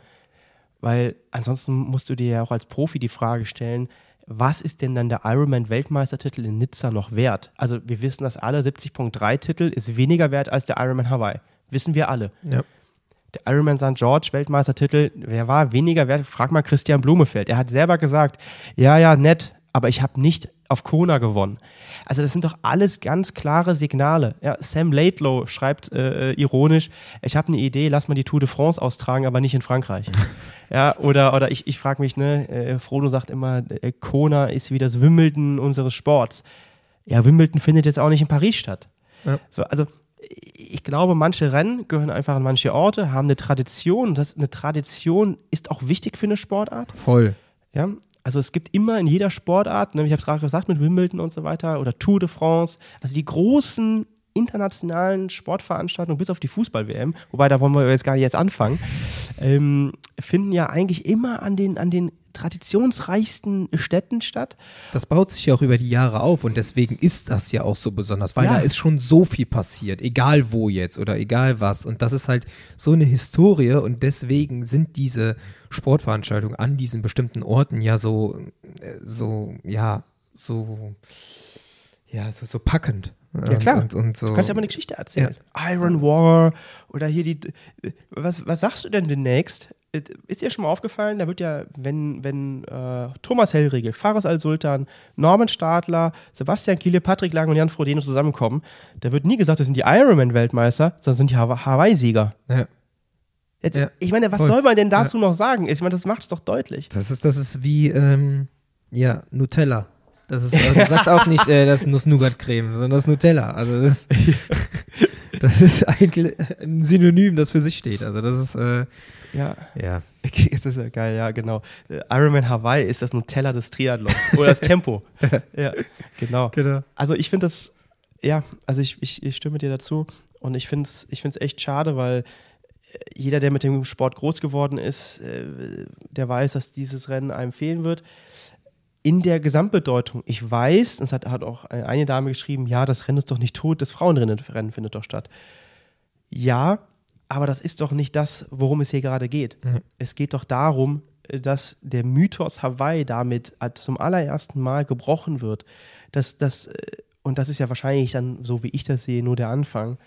Weil ansonsten musst du dir ja auch als Profi die Frage stellen, was ist denn dann der Ironman-Weltmeistertitel in Nizza noch wert? Also wir wissen, dass alle 70.3-Titel ist weniger wert als der Ironman Hawaii. Wissen wir alle. ja. Der Ironman St. George Weltmeistertitel, wer war weniger wert? Frag mal Christian Blumefeld. Er hat selber gesagt, ja, ja, nett, aber ich habe nicht auf Kona gewonnen. Also das sind doch alles ganz klare Signale. Ja, Sam Laidlow schreibt äh, ironisch, ich habe eine Idee, lass mal die Tour de France austragen, aber nicht in Frankreich. ja, oder, oder ich, ich frage mich, ne, äh, Frodo sagt immer, äh, Kona ist wie das Wimbledon unseres Sports. Ja, Wimbledon findet jetzt auch nicht in Paris statt. Ja. So, also ich glaube, manche Rennen gehören einfach an manche Orte, haben eine Tradition. Das, eine Tradition ist auch wichtig für eine Sportart. voll. Ja? Also es gibt immer in jeder Sportart, ne, ich habe es gerade gesagt mit Wimbledon und so weiter oder Tour de France, also die großen internationalen Sportveranstaltungen bis auf die Fußball-WM, wobei da wollen wir jetzt gar nicht jetzt anfangen, ähm, finden ja eigentlich immer an den, an den traditionsreichsten Städten statt. Das baut sich ja auch über die Jahre auf und deswegen ist das ja auch so besonders, weil Ja. da ist schon so viel passiert, egal wo jetzt oder egal was. Und das ist halt so eine Historie und deswegen sind diese Sportveranstaltungen an diesen bestimmten Orten ja so, äh, so, ja, so, ja, so, so packend. Ja, klar. Und, und so. Du kannst ja mal eine Geschichte erzählen. Iron War oder hier die. Was, was sagst du denn demnächst? Ist dir schon mal aufgefallen, da wird ja, wenn, wenn äh, Thomas Hellriegel, Fares Al-Sultan, Norman Stadler, Sebastian Kiele, Patrick Lang und Jan Frodeno zusammenkommen, da wird nie gesagt, das sind die Ironman-Weltmeister, sondern sind die Hawa- Hawaii-Sieger. ja. Jetzt, Ja, ich meine, was voll. soll man denn dazu noch sagen? Ich meine, das macht es doch deutlich. Das ist, das ist wie, ähm, ja, Nutella. Das ist, also du sagst auch nicht, äh, das ist Nuss-Nougat-Creme, sondern das ist Nutella. Also das, das ist eigentlich ein Synonym, das für sich steht. Also das ist, äh, Ja. ja. Das ist ja geil, ja, genau. Äh, Ironman Hawaii ist das Nutella des Triathlon. Oder das Tempo. ja, genau. Genau. Also ich finde das, ja, also ich, ich, ich stimme dir dazu und ich finde es ich find's echt schade, weil äh, jeder, der mit dem Sport groß geworden ist, äh, der weiß, dass dieses Rennen einem fehlen wird. In der Gesamtbedeutung, ich weiß, es hat, hat auch eine Dame geschrieben, ja, das Rennen ist doch nicht tot, das Frauenrennen Rennen findet doch statt. Ja, aber das ist doch nicht das, worum es hier gerade geht. Mhm. Es geht doch darum, äh, dass der Mythos Hawaii damit als zum allerersten Mal gebrochen wird. Dass das, äh, und das ist ja wahrscheinlich dann, so wie ich das sehe, nur der Anfang.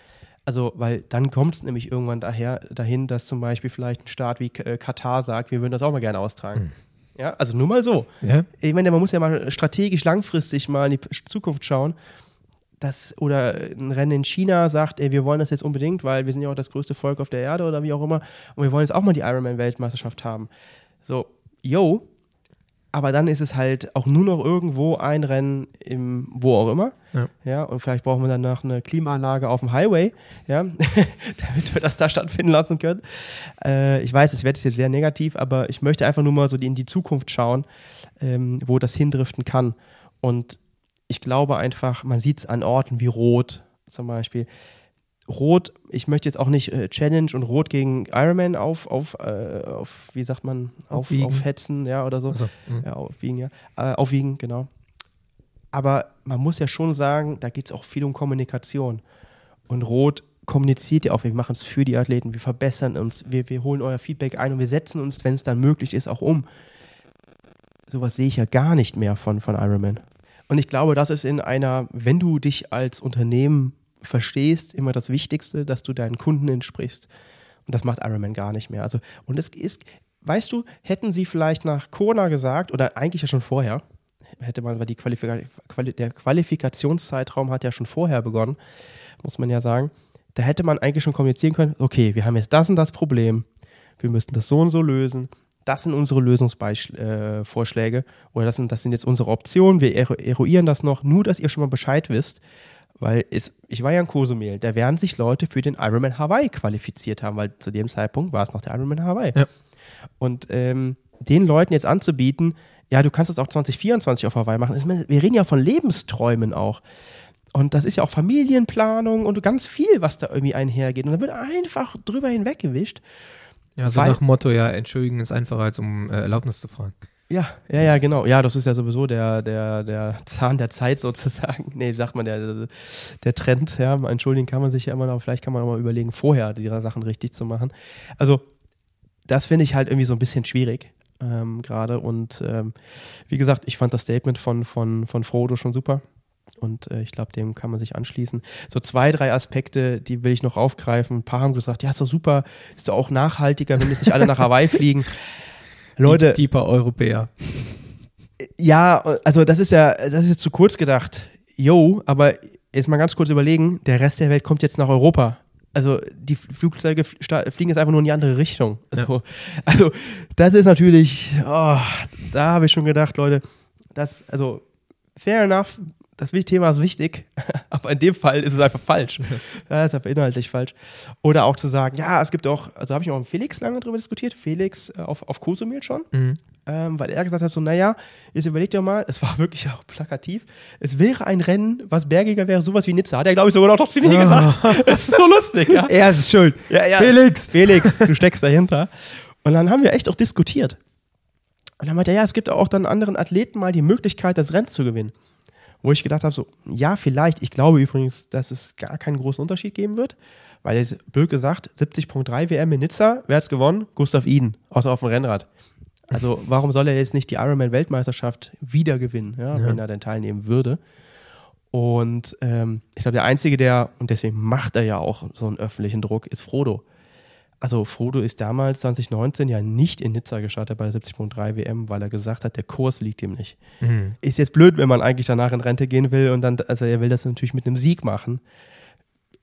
Also, weil dann kommt es nämlich irgendwann daher, dahin, dass zum Beispiel vielleicht ein Staat wie äh, Katar sagt, wir würden das auch mal gerne austragen. Ja, also nur mal so. Ja? Ich meine, man muss ja mal strategisch langfristig mal in die Zukunft schauen. Das, oder ein Rennen in China sagt, ey, wir wollen das jetzt unbedingt, weil wir sind ja auch das größte Volk auf der Erde oder wie auch immer. Und wir wollen jetzt auch mal die Ironman-Weltmeisterschaft haben. So, yo. Aber dann ist es halt auch nur noch irgendwo ein Rennen im, wo auch immer. Ja. Ja, und vielleicht brauchen wir danach eine Klimaanlage auf dem Highway, ja, damit wir das da stattfinden lassen können. Äh, ich weiß, es wird jetzt sehr negativ, aber ich möchte einfach nur mal so in die Zukunft schauen, ähm, wo das hindriften kann. Und ich glaube einfach, man sieht es an Orten wie Rot zum Beispiel. Rot, ich möchte jetzt auch nicht äh, Challenge und Rot gegen Ironman auf, auf, äh, auf wie sagt man, auf, Aufwiegen. aufhetzen, ja, oder so. Also. Ja, aufwiegen, ja. Äh, aufwiegen, genau. Aber man muss ja schon sagen, da geht es auch viel um Kommunikation. Und Rot kommuniziert ja auch, wir machen es für die Athleten, wir verbessern uns, wir, wir holen euer Feedback ein und wir setzen uns, wenn es dann möglich ist, auch um. Sowas sehe ich ja gar nicht mehr von, von Ironman. Und ich glaube, das ist in einer, wenn du dich als Unternehmen verstehst, immer das Wichtigste, dass du deinen Kunden entsprichst. Und das macht Ironman gar nicht mehr. Also, und es ist, weißt du, hätten sie vielleicht nach Corona gesagt, oder eigentlich ja schon vorher, hätte man, weil die Qualifika Quali der Qualifikationszeitraum hat ja schon vorher begonnen, muss man ja sagen, da hätte man eigentlich schon kommunizieren können, okay, wir haben jetzt das und das Problem, wir müssen das so und so lösen, das sind unsere Lösungsvorschläge oder das sind, das sind jetzt unsere Optionen, wir eruieren das noch, nur dass ihr schon mal Bescheid wisst, weil es, ich war ja in Cozumel, da werden sich Leute für den Ironman Hawaii qualifiziert haben, weil zu dem Zeitpunkt war es noch der Ironman Hawaii. Ja. Und ähm, den Leuten jetzt anzubieten, ja, du kannst das auch 2024 auf Hawaii machen. Meine, Wir reden ja von Lebensträumen auch. Und das ist ja auch Familienplanung und ganz viel, was da irgendwie einhergeht. Und da wird einfach drüber hinweggewischt. ja, so nach Motto, ja, entschuldigen ist einfacher als um äh, Erlaubnis zu fragen. Ja, ja, ja, genau. Ja, das ist ja sowieso der, der, der Zahn der Zeit sozusagen. Nee, sagt man, der, der Trend, ja. Entschuldigen kann man sich ja immer noch, vielleicht kann man auch mal überlegen, vorher die Sachen richtig zu machen. Also, das finde ich halt irgendwie so ein bisschen schwierig ähm, gerade. Und ähm, wie gesagt, ich fand das Statement von, von, von Frodo schon super. Und äh, ich glaube, dem kann man sich anschließen. So zwei, drei Aspekte, die will ich noch aufgreifen. Ein paar haben gesagt, ja, ist doch super, ist doch auch nachhaltiger, wenn jetzt nicht alle nach Hawaii fliegen. Leute, Die, die paar Europäer. ja, also das ist ja, das ist jetzt zu kurz gedacht. Yo, aber jetzt mal ganz kurz überlegen, der Rest der Welt kommt jetzt nach Europa. Also die Flugzeuge fliegen jetzt einfach nur in die andere Richtung. Also, also das ist natürlich, oh, da habe ich schon gedacht, Leute, das, also fair enough, das Thema ist wichtig, aber in dem Fall ist es einfach falsch. Ja, ist einfach inhaltlich falsch. Oder auch zu sagen, ja, es gibt auch, also habe ich auch mit Felix lange darüber diskutiert, Felix äh, auf, auf Cozumel schon, Mhm. ähm, weil er gesagt hat, so, naja, jetzt überleg dir mal, es war wirklich auch plakativ, es wäre ein Rennen, was bergiger wäre, sowas wie Nizza. Hat er, glaube ich, sogar noch trotzdem nie gesagt. Das ist so lustig, ja. Er ist schuld. Ja, ja. Felix. Felix, du steckst dahinter. Und dann haben wir echt auch diskutiert. Und dann meinte er, ja, es gibt auch dann anderen Athleten mal die Möglichkeit, das Rennen zu gewinnen. Wo ich gedacht habe, so, ja, vielleicht. Ich glaube übrigens, dass es gar keinen großen Unterschied geben wird. Weil jetzt blöd gesagt, 70.3 WM in Nizza, wer hat's gewonnen? Gustav Iden, außer auf dem Rennrad. Also warum soll er jetzt nicht die Ironman-Weltmeisterschaft wieder gewinnen, ja, Ja. wenn er denn teilnehmen würde? Und ähm, ich glaube, der Einzige, der, und deswegen macht er ja auch so einen öffentlichen Druck, ist Frodo. Also Frodo ist damals 2019 ja nicht in Nizza gestartet bei der 70.3 WM, weil er gesagt hat, der Kurs liegt ihm nicht. Mhm. Ist jetzt blöd, wenn man eigentlich danach in Rente gehen will und dann, also er will das natürlich mit einem Sieg machen.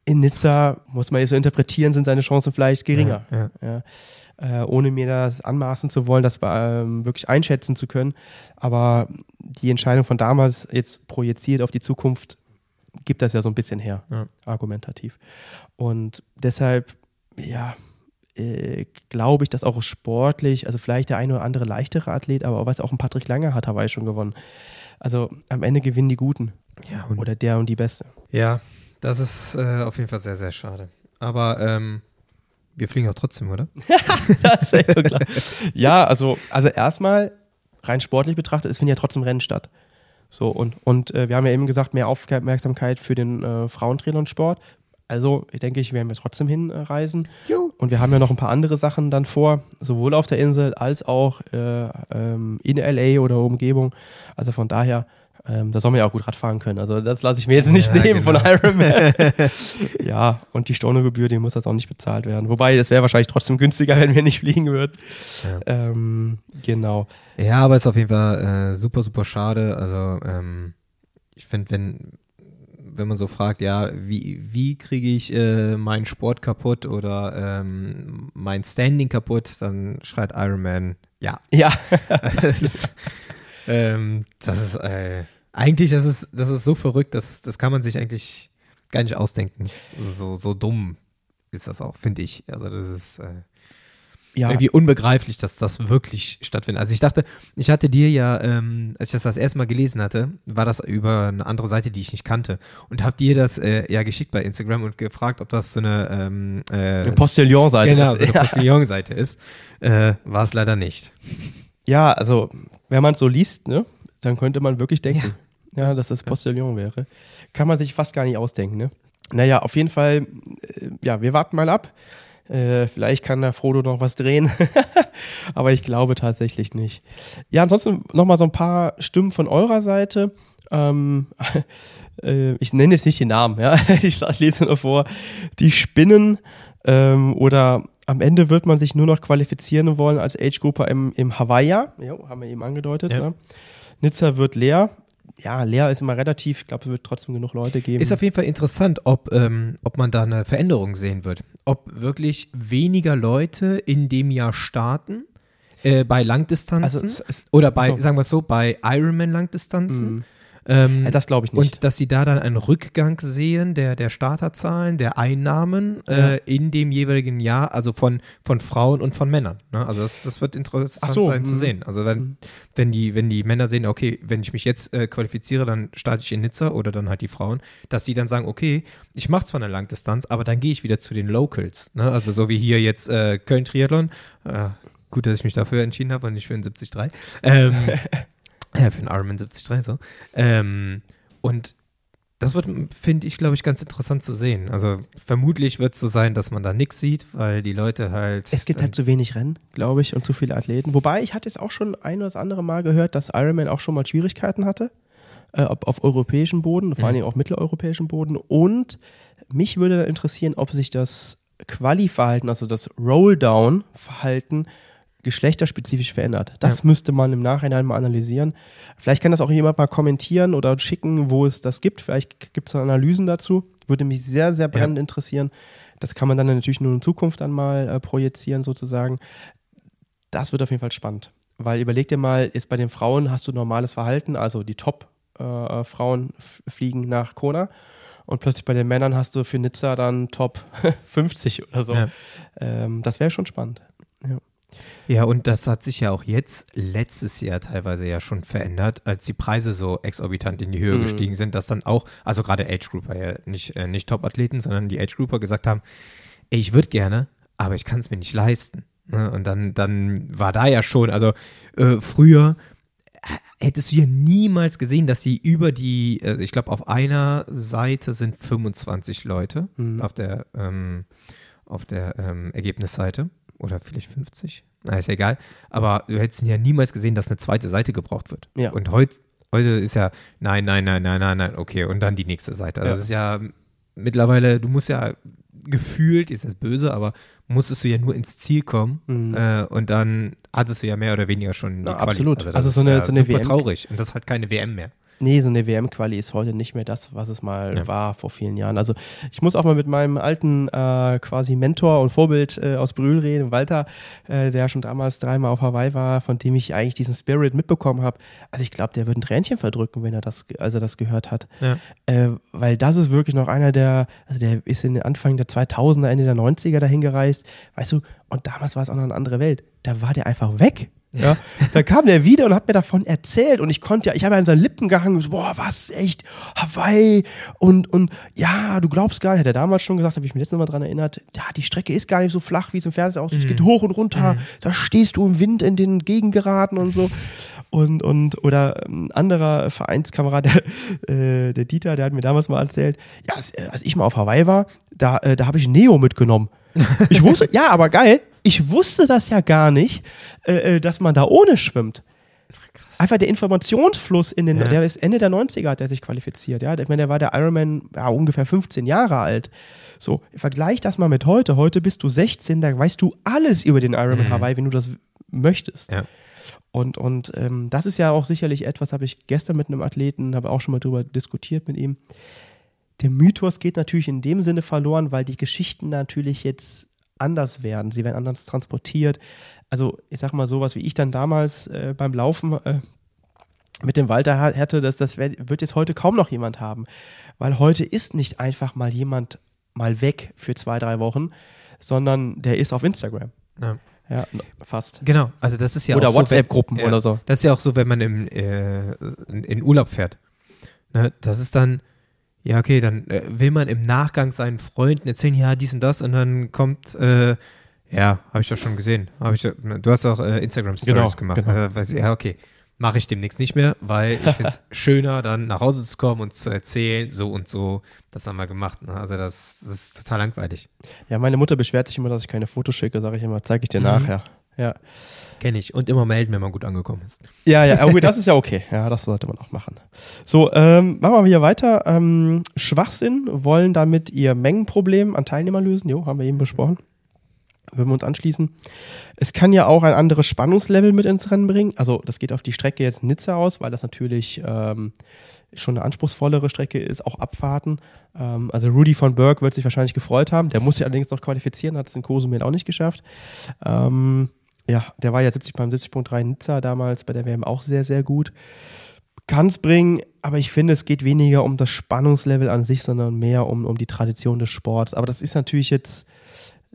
In Nizza, muss man jetzt so interpretieren, sind seine Chancen vielleicht geringer. Ja, Ja. Äh, ohne mir das anmaßen zu wollen, das ähm, wirklich einschätzen zu können. Aber die Entscheidung von damals, jetzt projiziert auf die Zukunft, gibt das ja so ein bisschen her, Ja. argumentativ. Und deshalb, ja, äh, glaube ich, dass auch sportlich, also vielleicht der eine oder andere leichtere Athlet, aber was auch ein Patrick Lange hat Hawaii schon gewonnen. Also am Ende gewinnen die Guten Ja, und oder der und die Beste. Ja, das ist äh, auf jeden Fall sehr, sehr schade. Aber ähm, wir fliegen auch trotzdem, oder? das ist echt so klar. ja, also, also erstmal rein sportlich betrachtet, es finden ja trotzdem Rennen statt. So, und, und äh, wir haben ja eben gesagt, mehr Aufmerksamkeit für den äh, Frauentriathlon-Sport. Also, ich denke, ich werden wir trotzdem hinreisen. Jo. Und wir haben ja noch ein paar andere Sachen dann vor, sowohl auf der Insel als auch äh, ähm, in LA oder Umgebung. Also von daher, ähm, da soll man ja auch gut Radfahren können. Also das lasse ich mir jetzt nicht Ja, nehmen genau. von Ironman. ja, und die Stornogebühr, die muss jetzt auch nicht bezahlt werden. Wobei, das wäre wahrscheinlich trotzdem günstiger, wenn wir nicht fliegen würden. Ja. Ähm, genau. Ja, aber ist auf jeden Fall äh, super, super schade. Also ähm, ich finde, wenn, wenn man so fragt, ja, wie, wie kriege ich äh, meinen Sport kaputt oder ähm, mein Standing kaputt, dann schreit Iron Man, ja. Ja, das ist, ähm, das ist äh, eigentlich, das ist, das ist so verrückt, das, das kann man sich eigentlich gar nicht ausdenken. So, so dumm ist das auch, finde ich. Also das ist äh, ja. irgendwie unbegreiflich, dass das wirklich stattfindet. Also ich dachte, ich hatte dir ja, ähm, als ich das das erste Mal gelesen hatte, war das über eine andere Seite, die ich nicht kannte und habe dir das äh, ja geschickt bei Instagram und gefragt, ob das so eine, ähm, äh, eine Postillon-Seite. genau, so eine ja. Postillon-Seite ist. Äh, war es leider nicht. ja, also, wenn man es so liest, ne, dann könnte man wirklich denken, ja, dass das Postillon wäre. Kann man sich fast gar nicht ausdenken, ne? Naja, auf jeden Fall, äh, ja, wir warten mal ab. Äh, vielleicht kann der Frodo noch was drehen, aber ich glaube tatsächlich nicht. Ja, ansonsten nochmal so ein paar Stimmen von eurer Seite. Ähm, äh, ich nenne jetzt nicht den Namen, ja, ich, lese nur vor. Die Spinnen ähm, oder am Ende wird man sich nur noch qualifizieren wollen als Age-Grupper im, im Hawaii. Jo, haben wir eben angedeutet. Ja. Ne? Nizza wird leer. Ja, leer ist immer relativ. Ich glaube, es wird trotzdem genug Leute geben. Ist auf jeden Fall interessant, ob, ähm, ob man da eine Veränderung sehen wird. Ob wirklich weniger Leute in dem Jahr starten äh, bei Langdistanzen also, es, es, oder bei, so. sagen wir es so, bei Ironman-Langdistanzen. Mhm. Ähm, ja, das glaube ich nicht. und dass sie da dann einen Rückgang sehen der, der Starterzahlen, der Einnahmen Ja. äh, in dem jeweiligen Jahr, also von, von Frauen und von Männern. Ne? Also das, das wird interessant so, sein zu mhm. sehen. Also wenn, Mhm. wenn, die, wenn die Männer sehen, okay, wenn ich mich jetzt äh, qualifiziere, dann starte ich in Nizza oder dann halt die Frauen, dass sie dann sagen, okay, ich mache zwar eine Langdistanz, aber dann gehe ich wieder zu den Locals. Ne? Also so wie hier jetzt äh, Köln-Triathlon. Äh, gut, dass ich mich dafür entschieden habe und nicht für den 73. Ähm, ja, für den Ironman 73 so. Ähm, und das wird, finde ich, glaube ich, ganz interessant zu sehen. Also vermutlich wird es so sein, dass man da nichts sieht, weil die Leute halt. Es gibt halt zu wenig Rennen, glaube ich, und zu viele Athleten. Wobei, ich hatte jetzt auch schon ein oder das andere Mal gehört, dass Ironman auch schon mal Schwierigkeiten hatte. Äh, ob auf europäischem Boden, vor Mhm. allen Dingen auf mitteleuropäischem Boden. Und mich würde interessieren, ob sich das Quali-Verhalten, also das Rolldown-Verhalten, geschlechterspezifisch verändert. Das müsste man im Nachhinein mal analysieren. Vielleicht kann das auch jemand mal kommentieren oder schicken, wo es das gibt. Vielleicht gibt es Analysen dazu. Würde mich sehr, sehr brennend interessieren. Das kann man dann natürlich nur in Zukunft dann mal äh, projizieren, sozusagen. Das wird auf jeden Fall spannend. Weil überleg dir mal, jetzt bei den Frauen hast du normales Verhalten, also die Top-Frauen fliegen nach Kona und plötzlich bei den Männern hast du für Nizza dann Top 50 oder so. Ja. Ähm, das wäre schon spannend. Ja. Ja, und das hat sich ja auch jetzt letztes Jahr teilweise ja schon verändert, als die Preise so exorbitant in die Höhe Mhm. gestiegen sind, dass dann auch, also gerade Age Grouper, ja nicht, äh, nicht Top-Athleten, sondern die Age Grouper gesagt haben, ey, ich würde gerne, aber ich kann es mir nicht leisten. Ne? Und dann, dann war da ja schon, also äh, früher äh, hättest du ja niemals gesehen, dass die über die, äh, ich glaube, auf einer Seite sind 25 Leute Mhm. auf der, ähm, auf der ähm, Ergebnisseite oder vielleicht 50. Na, ist ja egal. Aber du hättest ja niemals gesehen, dass eine zweite Seite gebraucht wird. Ja. Und heut, heute ist ja, nein, nein, nein, nein, nein, nein, okay. Und dann die nächste Seite. Also Ja. das ist ja mittlerweile, du musst ja gefühlt, ist das böse, aber musstest du ja nur ins Ziel kommen Mhm. äh, und dann hattest du ja mehr oder weniger schon die Na, Quali. absolut. das Also so ist eine- ja so eine super WM traurig und das ist halt keine WM mehr. Nee, so eine WM-Quali ist heute nicht mehr das, was es mal Ja. war vor vielen Jahren. Also ich muss auch mal mit meinem alten äh, quasi Mentor und Vorbild äh, aus Brühl reden, Walter, äh, der schon damals dreimal auf Hawaii war, von dem ich eigentlich diesen Spirit mitbekommen habe. Also ich glaube, der wird ein Tränchen verdrücken, wenn er das, als er das gehört hat. Ja. Äh, weil das ist wirklich noch einer der, also der ist in den Anfang der 2000er, Ende der 90er dahin gereist, weißt du, und damals war es auch noch eine andere Welt. Da war der einfach weg. Ja, da kam der wieder und hat mir davon erzählt und ich konnte ja, ich habe ja an seinen Lippen gehangen, so, boah, was, echt, Hawaii? Und, und ja, du glaubst gar nicht, hat er damals schon gesagt, habe ich mich jetzt nochmal dran erinnert, ja, die Strecke ist gar nicht so flach, wie es im Fernsehen aussieht, es geht hoch und runter, da stehst du im Wind in den Gegengeraden und so. Und, und oder ein anderer Vereinskamerad, der, äh, der Dieter, der hat mir damals mal erzählt, ja, als, äh, als ich mal auf Hawaii war, da, äh, da habe ich Neo mitgenommen. Ich wusste, ja, aber geil, ich wusste das ja gar nicht, äh, äh, dass man da ohne schwimmt. Einfach der Informationsfluss in den, Ja. der ist Ende der 90er hat er sich qualifiziert, ja. Ich meine, der war der Ironman ja, ungefähr 15 Jahre alt. So, vergleich das mal mit heute. Heute bist du 16, da weißt du alles über den Ironman Mhm. Hawaii, wenn du das möchtest. Ja. Und, und ähm, das ist ja auch sicherlich etwas, habe ich gestern mit einem Athleten, habe auch schon mal drüber diskutiert mit ihm. Der Mythos geht natürlich in dem Sinne verloren, weil die Geschichten natürlich jetzt anders werden. Sie werden anders transportiert. Also ich sag mal sowas, wie ich dann damals äh, beim Laufen äh, mit dem Walter ha- hatte, das, das wird jetzt heute kaum noch jemand haben. Weil heute ist nicht einfach mal jemand mal weg für zwei, drei Wochen, sondern der ist auf Instagram. Ja. Ja, fast. Genau, also das ist ja Oder auch so, WhatsApp-Gruppen wenn- oder so. Das ist ja auch so, wenn man im, äh, in, in Urlaub fährt. Ne, das ist dann, ja, okay, dann äh, will man im Nachgang seinen Freunden erzählen, ja, dies und das, und dann kommt, äh, ja, habe ich doch schon gesehen. Hab ich, du hast auch äh, Instagram-Stories Genau, gemacht. genau. Äh, ja, okay. Mache ich demnächst nicht mehr, weil ich finde es schöner, dann nach Hause zu kommen und zu erzählen, so und so, das haben wir gemacht. Ne? Also das, das ist total langweilig. Ja, meine Mutter beschwert sich immer, dass ich keine Fotos schicke, sage ich immer, zeige ich dir Mhm. nachher. Ja. Kenne ich. Und immer melden, wenn man gut angekommen ist. Ja, ja, okay, das ist ja okay. Ja, das sollte man auch machen. So, ähm, machen wir hier weiter. Ähm, Schwachsinn wollen damit ihr Mengenproblem an Teilnehmern lösen. Jo, haben wir eben besprochen. Würden wir uns anschließen. Es kann ja auch ein anderes Spannungslevel mit ins Rennen bringen. Also, das geht auf die Strecke jetzt Nizza aus, weil das natürlich ähm, schon eine anspruchsvollere Strecke ist, auch Abfahrten. Ähm, also, Rudy von Berg wird sich wahrscheinlich gefreut haben. Der muss sich allerdings noch qualifizieren, hat es in Cozumel auch nicht geschafft. Ähm, ja, der war ja 70 beim 70.3 Nizza damals bei der WM auch sehr, sehr gut. Kann es bringen, aber ich finde, es geht weniger um das Spannungslevel an sich, sondern mehr um, um die Tradition des Sports. Aber das ist natürlich jetzt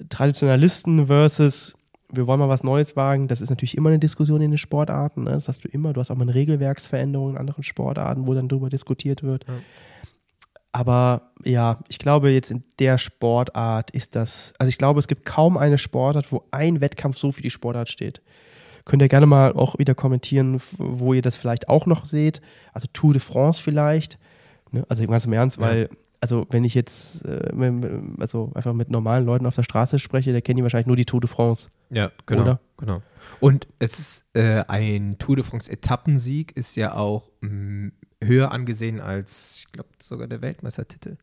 Traditionalisten versus wir wollen mal was Neues wagen. Das ist natürlich immer eine Diskussion in den Sportarten. Ne? Das hast du immer. Du hast auch mal eine Regelwerksveränderung in anderen Sportarten, wo dann darüber diskutiert wird. Ja. Aber ja, ich glaube, jetzt in der Sportart ist das, also ich glaube, es gibt kaum eine Sportart, wo ein Wettkampf so für die Sportart steht. Könnt ihr gerne mal auch wieder kommentieren, wo ihr das vielleicht auch noch seht. Also Tour de France vielleicht. Ne? Also ganz im Ernst, Ja. weil, also wenn ich jetzt äh, also einfach mit normalen Leuten auf der Straße spreche, der kennen die wahrscheinlich nur die Tour de France. Ja, genau. Oder? genau. Und es ist äh, ein Tour de France Etappensieg ist ja auch mh, höher angesehen als, ich glaube, sogar der Weltmeistertitel.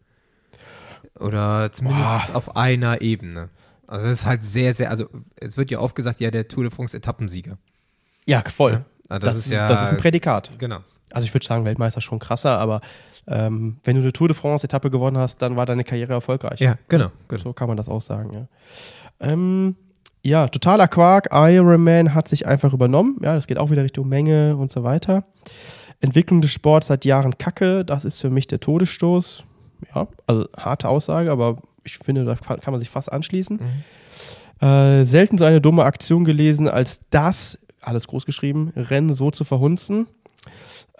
Oder zumindest auf einer Ebene. Also das ist halt sehr, sehr, also es wird ja oft gesagt, ja, der Tour de France Etappensieger. Ja, voll. Ja, also Das, ist, das ist ein Prädikat. Genau. Also ich würde sagen, Weltmeister schon krasser, aber ähm, wenn du eine Tour de France-Etappe gewonnen hast, dann war deine Karriere erfolgreich. Ja, genau. genau. So kann man das auch sagen, ja. Ähm, ja, totaler Quark. Ironman hat sich einfach übernommen. Ja, das geht auch wieder Richtung Menge und so weiter. Entwicklung des Sports seit Jahren Kacke. Das ist für mich der Todesstoß. Ja, also harte Aussage, aber ich finde, da kann man sich fast anschließen. Mhm. Äh, selten so eine dumme Aktion gelesen, als das, alles groß geschrieben, Rennen so zu verhunzen.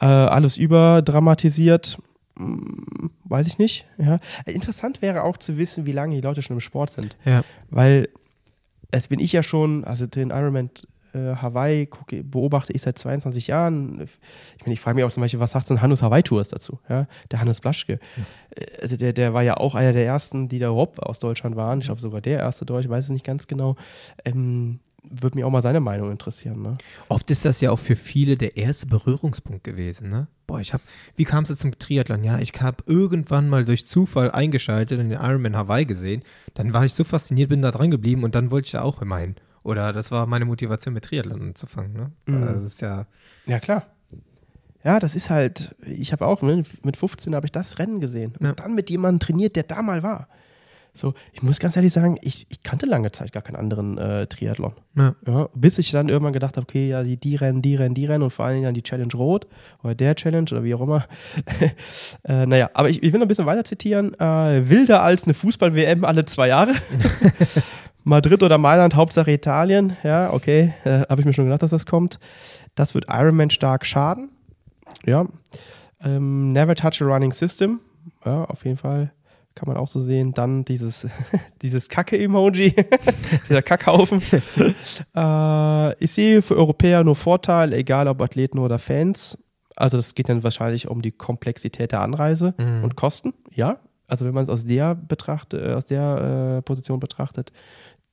Äh, alles überdramatisiert. Hm, weiß ich nicht. Ja. Interessant wäre auch zu wissen, wie lange die Leute schon im Sport sind. Ja. Weil es bin ich ja schon, also den Ironman äh, Hawaii gucke, beobachte ich seit 22 Jahren. Ich meine, ich frage mich auch zum Beispiel, was sagt so ein Hannes Hawaii Tours dazu? Ja? Der Hannes Blaschke. Ja. Also der, der war ja auch einer der ersten, die da überhaupt aus Deutschland waren. Ich glaube sogar der erste Deutsch, ich weiß es nicht ganz genau. Ähm, würde mich auch mal seine Meinung interessieren. Ne? Oft ist das ja auch für viele der erste Berührungspunkt gewesen. Ne? Boah, ich habe, wie kam es zum Triathlon? Ja, ich habe irgendwann mal durch Zufall eingeschaltet und den Ironman Hawaii gesehen. Dann war ich so fasziniert, bin da dran geblieben und dann wollte ich ja auch immer hin. Oder das war meine Motivation, mit Triathlon anzufangen. Ne? Mhm. Also das ist ja. Ja, klar. Ja, das ist halt, ich habe auch, ne, mit 15 habe ich das Rennen gesehen. Und ja. dann mit jemandem trainiert, der da mal war. So, ich muss ganz ehrlich sagen, ich, ich kannte lange Zeit gar keinen anderen äh, Triathlon. Ja. Ja, bis ich dann irgendwann gedacht habe, okay, ja, die, die rennen, die rennen, die rennen und vor allen Dingen dann die Challenge Rot oder der Challenge oder wie auch immer. äh, naja, aber ich, ich will noch ein bisschen weiter zitieren. Äh, wilder als eine Fußball-WM alle zwei Jahre. Madrid oder Mailand, Hauptsache Italien. Ja, okay, äh, habe ich mir schon gedacht, dass das kommt. Das wird Ironman stark schaden. Ja. Ähm, never touch a running system. Ja, auf jeden Fall. Kann man auch so sehen. Dann dieses, dieses Kacke-Emoji, dieser Kackhaufen. äh, ich sehe für Europäer nur Vorteil, egal ob Athleten oder Fans. Also das geht dann wahrscheinlich um die Komplexität der Anreise mhm. und Kosten. Ja, also wenn man es aus der betracht, äh, aus der äh, Position betrachtet,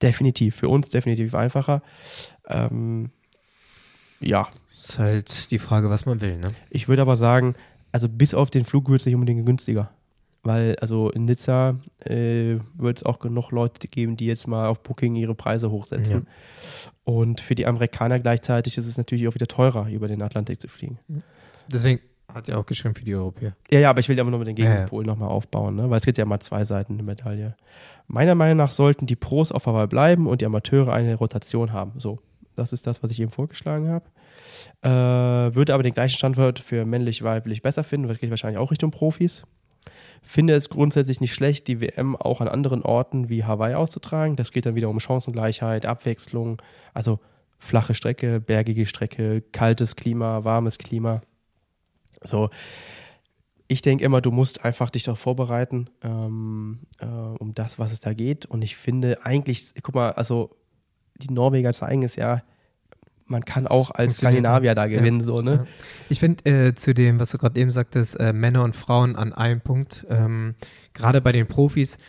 definitiv. Für uns definitiv einfacher. Ähm, ja. Ist halt die Frage, was man will, ne? Ich würde aber sagen, also bis auf den Flug wird es nicht unbedingt günstiger. Weil, also in Nizza äh, wird es auch genug Leute geben, die jetzt mal auf Booking ihre Preise hochsetzen. Ja. Und für die Amerikaner gleichzeitig ist es natürlich auch wieder teurer, über den Atlantik zu fliegen. Deswegen hat er auch geschrieben für die Europäer. Ja, ja, aber ich will ja immer nur mit den Gegenpol ja, ja. nochmal aufbauen, ne? weil es gibt ja mal zwei Seiten der Medaille. Meiner Meinung nach sollten die Pros auf Hawaii bleiben und die Amateure eine Rotation haben. So, das ist das, was ich eben vorgeschlagen habe. Äh, würde aber den gleichen Standort für männlich-weiblich besser finden, das geht wahrscheinlich auch Richtung Profis. Finde es grundsätzlich nicht schlecht, die WM auch an anderen Orten wie Hawaii auszutragen. Das geht dann wieder um Chancengleichheit, Abwechslung, also flache Strecke, bergige Strecke, kaltes Klima, warmes Klima. So, ich denke immer, du musst einfach dich darauf vorbereiten, ähm, äh, um das, was es da geht. Und ich finde eigentlich, guck mal, also die Norweger zeigen es ja, man kann auch als Skandinavier da gewinnen, ja. so, ne? Ja. Ich finde äh, zu dem, was du gerade eben sagtest, äh, Männer und Frauen an einem Punkt, ähm, gerade bei den Profis,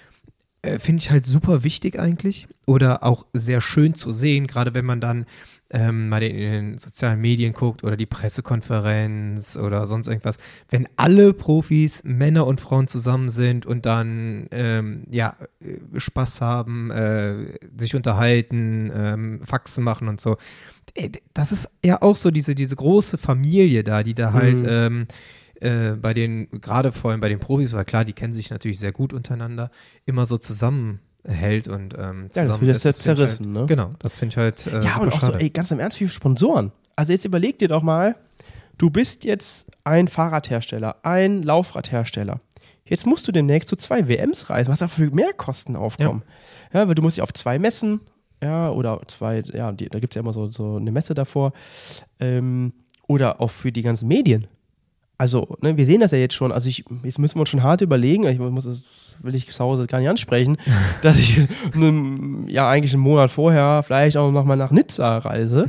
äh, finde ich halt super wichtig eigentlich oder auch sehr schön zu sehen, gerade wenn man dann ähm, mal in den sozialen Medien guckt oder die Pressekonferenz oder sonst irgendwas, wenn alle Profis, Männer und Frauen zusammen sind und dann ähm, ja, äh, Spaß haben, äh, sich unterhalten, ähm, Faxen machen und so. Das ist ja auch so diese, diese große Familie da, die da halt mhm. äh, bei den, gerade vor allem bei den Profis, weil klar, die kennen sich natürlich sehr gut untereinander, immer so zusammen hält und ähm, Ja, das wird jetzt ja zerrissen, halt, ne? Genau, das finde ich halt. Äh, ja, und auch schade. so, ey, ganz im Ernst, wie Sponsoren. Also jetzt überleg dir doch mal, du bist jetzt ein Fahrradhersteller, ein Laufradhersteller. Jetzt musst du demnächst zu zwei WMs reisen, was auch für Mehrkosten aufkommen. Ja. ja, weil du musst ja auf zwei Messen, ja, oder zwei, ja, die, da gibt es ja immer so, so eine Messe davor. Ähm, oder auch für die ganzen Medien. Also, ne, wir sehen das ja jetzt schon. Also, ich, jetzt müssen wir uns schon hart überlegen. Ich muss es will ich zu Hause gar nicht ansprechen, dass ich ja eigentlich einen Monat vorher vielleicht auch noch mal nach Nizza reise.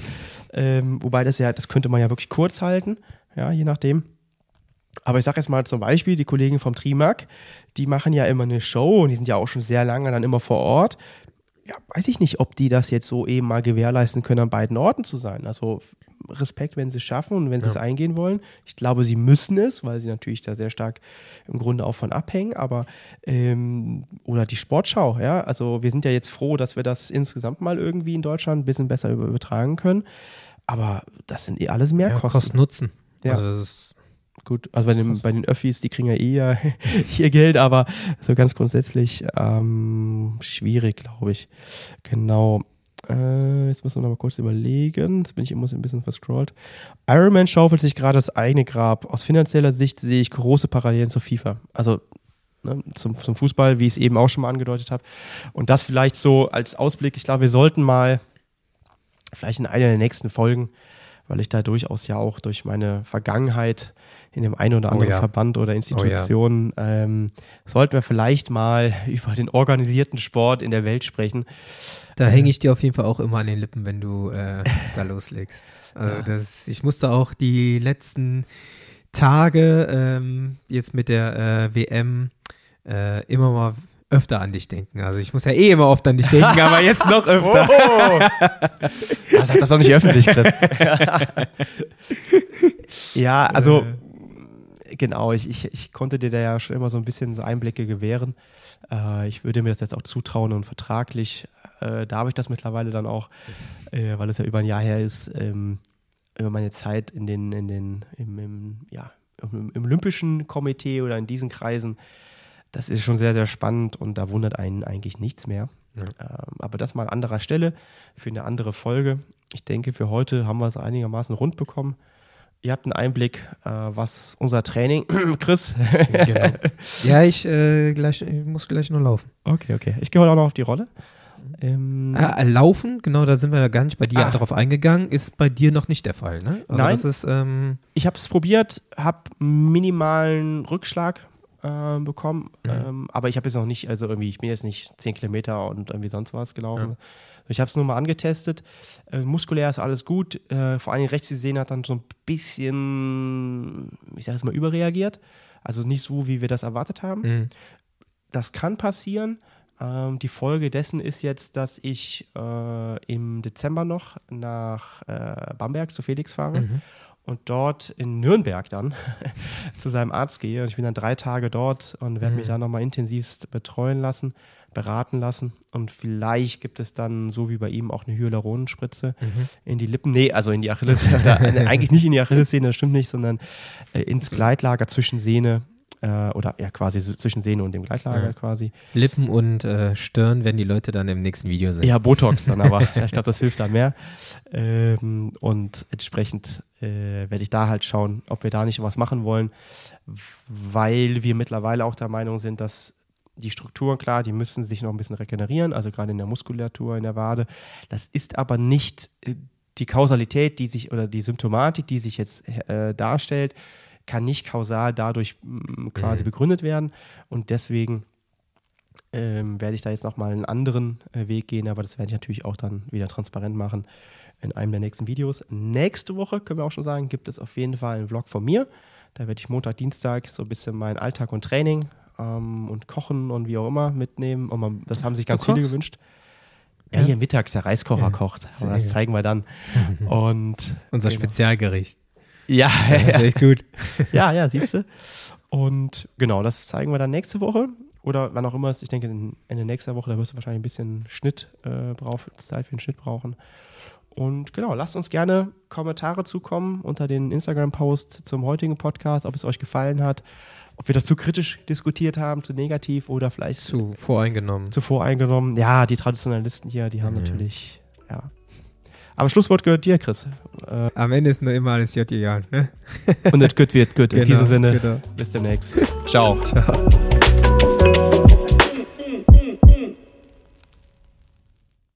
Ähm, wobei das ja, das könnte man ja wirklich kurz halten, ja, je nachdem. Aber ich sage jetzt mal zum Beispiel, die Kollegen vom Trimark, die machen ja immer eine Show und die sind ja auch schon sehr lange dann immer vor Ort ja, weiß ich nicht, ob die das jetzt so eben mal gewährleisten können, an beiden Orten zu sein. Also Respekt, wenn sie es schaffen und wenn sie es eingehen wollen. Ich glaube, sie müssen es, weil sie natürlich da sehr stark im Grunde auch von abhängen. Aber ähm, oder die Sportschau, ja. Also wir sind ja jetzt froh, dass wir das insgesamt mal irgendwie in Deutschland ein bisschen besser übertragen können. Aber das sind eh alles Mehrkosten. Ja, Kosten Nutzen. Ja. Also das ist Gut, also bei den, bei den Öffis, die kriegen ja eh ja hier Geld, aber so ganz grundsätzlich ähm, schwierig, glaube ich. Genau. Äh, jetzt müssen wir noch mal kurz überlegen. Jetzt bin ich immer so ein bisschen verscrollt. Ironman schaufelt sich gerade das eigene Grab. Aus finanzieller Sicht sehe ich große Parallelen zur FIFA. Also ne, zum, zum Fußball, wie ich es eben auch schon mal angedeutet habe. Und das vielleicht so als Ausblick. Ich glaube, wir sollten mal vielleicht in einer der nächsten Folgen, weil ich da durchaus ja auch durch meine Vergangenheit in dem einen oder Oh anderen ja. Verband oder Institution, ähm, sollten wir vielleicht mal über den organisierten Sport in der Welt sprechen. Da hänge ich dir auf jeden Fall auch immer an den Lippen, wenn du äh, da loslegst. Also Ja. das, ich musste auch die letzten Tage ähm, jetzt mit der äh, WM äh, immer mal öfter an dich denken. Also ich muss ja eh immer oft an dich denken, aber jetzt noch öfter. Oh! ja, sag das doch nicht öffentlich, Chris. ja, also genau, ich, ich, ich konnte dir da ja schon immer so ein bisschen so Einblicke gewähren. Äh, ich würde mir das jetzt auch zutrauen und vertraglich äh, darf ich das mittlerweile dann auch, äh, weil es ja über ein Jahr her ist, ähm, über meine Zeit in den, in den, im, im, ja, im, im Olympischen Komitee oder in diesen Kreisen. Das ist schon sehr, sehr spannend und da wundert einen eigentlich nichts mehr. Ja. Ähm, aber das mal an anderer Stelle für eine andere Folge. Ich denke, für heute haben wir es einigermaßen rund bekommen. Ihr habt einen Einblick, äh, was unser Training, Chris. genau. Ja, ich, äh, gleich, ich muss gleich noch laufen. Okay, okay. Ich gehe heute auch noch auf die Rolle. Ähm, Ah, laufen, genau, da sind wir ja gar nicht bei dir Ah. darauf eingegangen, ist bei dir noch nicht der Fall, ne? Also Nein. Das ist, ähm, Ich habe es probiert, habe minimalen Rückschlag äh, bekommen, Mhm. ähm, aber ich habe jetzt noch nicht, also irgendwie, ich bin jetzt nicht 10 Kilometer und irgendwie sonst was gelaufen. Ich habe es nur mal angetestet. Äh, muskulär ist alles gut. Äh, vor allem rechts die Sehne hat dann so ein bisschen, ich sage es mal, überreagiert. Also nicht so, wie wir das erwartet haben. mh. Das kann passieren. Ähm, die Folge dessen ist jetzt, dass ich äh, im Dezember noch nach äh, Bamberg zu Felix fahre Mhm. Und dort in Nürnberg dann zu seinem Arzt gehe. Und ich bin dann drei Tage dort und werde Mhm. mich da nochmal intensivst betreuen lassen, beraten lassen. Und vielleicht gibt es dann, so wie bei ihm, auch eine Hyaluronspritze Mhm. in die Lippen. Nee, also in die äh, eigentlich nicht in die Achillessehne, das stimmt nicht, sondern äh, ins Gleitlager zwischen Sehne äh, oder ja quasi so zwischen Sehne und dem Gleitlager Ja. quasi. Lippen und äh, Stirn werden die Leute dann im nächsten Video sehen. Ja, Botox dann aber. Ich glaube, das hilft da mehr. Ähm, und entsprechend äh, werde ich da halt schauen, ob wir da nicht was machen wollen, weil wir mittlerweile auch der Meinung sind, dass die Strukturen, klar, die müssen sich noch ein bisschen regenerieren, also gerade in der Muskulatur, in der Wade. Das ist aber nicht äh, die Kausalität, die sich oder die Symptomatik, die sich jetzt äh, darstellt, kann nicht kausal dadurch mh, quasi Mhm. begründet werden. Und deswegen ähm, werde ich da jetzt nochmal einen anderen äh, Weg gehen, aber das werde ich natürlich auch dann wieder transparent machen in einem der nächsten Videos. Nächste Woche, können wir auch schon sagen, gibt es auf jeden Fall einen Vlog von mir. Da werde ich Montag, Dienstag so ein bisschen meinen Alltag und Training ähm, und Kochen und wie auch immer mitnehmen. Und man, das haben sich ganz viele gewünscht. Ja, Ja. hier mittags der Reiskocher Ja, kocht. das zeigen wir dann. Und Unser genau. Spezialgericht. Ja, Das ist echt gut. ja, ja, siehst du. Und genau, das zeigen wir dann nächste Woche oder wann auch immer es. Ich denke, Ende nächster Woche, da wirst du wahrscheinlich ein bisschen Schnitt äh, brauch, Zeit für den Schnitt brauchen. Und genau, lasst uns gerne Kommentare zukommen unter den Instagram-Post zum heutigen Podcast, ob es euch gefallen hat, ob wir das zu kritisch diskutiert haben, zu negativ oder vielleicht zu, Zu voreingenommen. zu voreingenommen. Ja, die Traditionalisten hier, die haben Mhm. natürlich, ja. Aber Schlusswort gehört dir, Chris. Äh, Am Ende ist nur immer alles JJ, ne? und das gut wird gut. In Genau, diesem Sinne, genau. bis demnächst. Ciao. Ciao.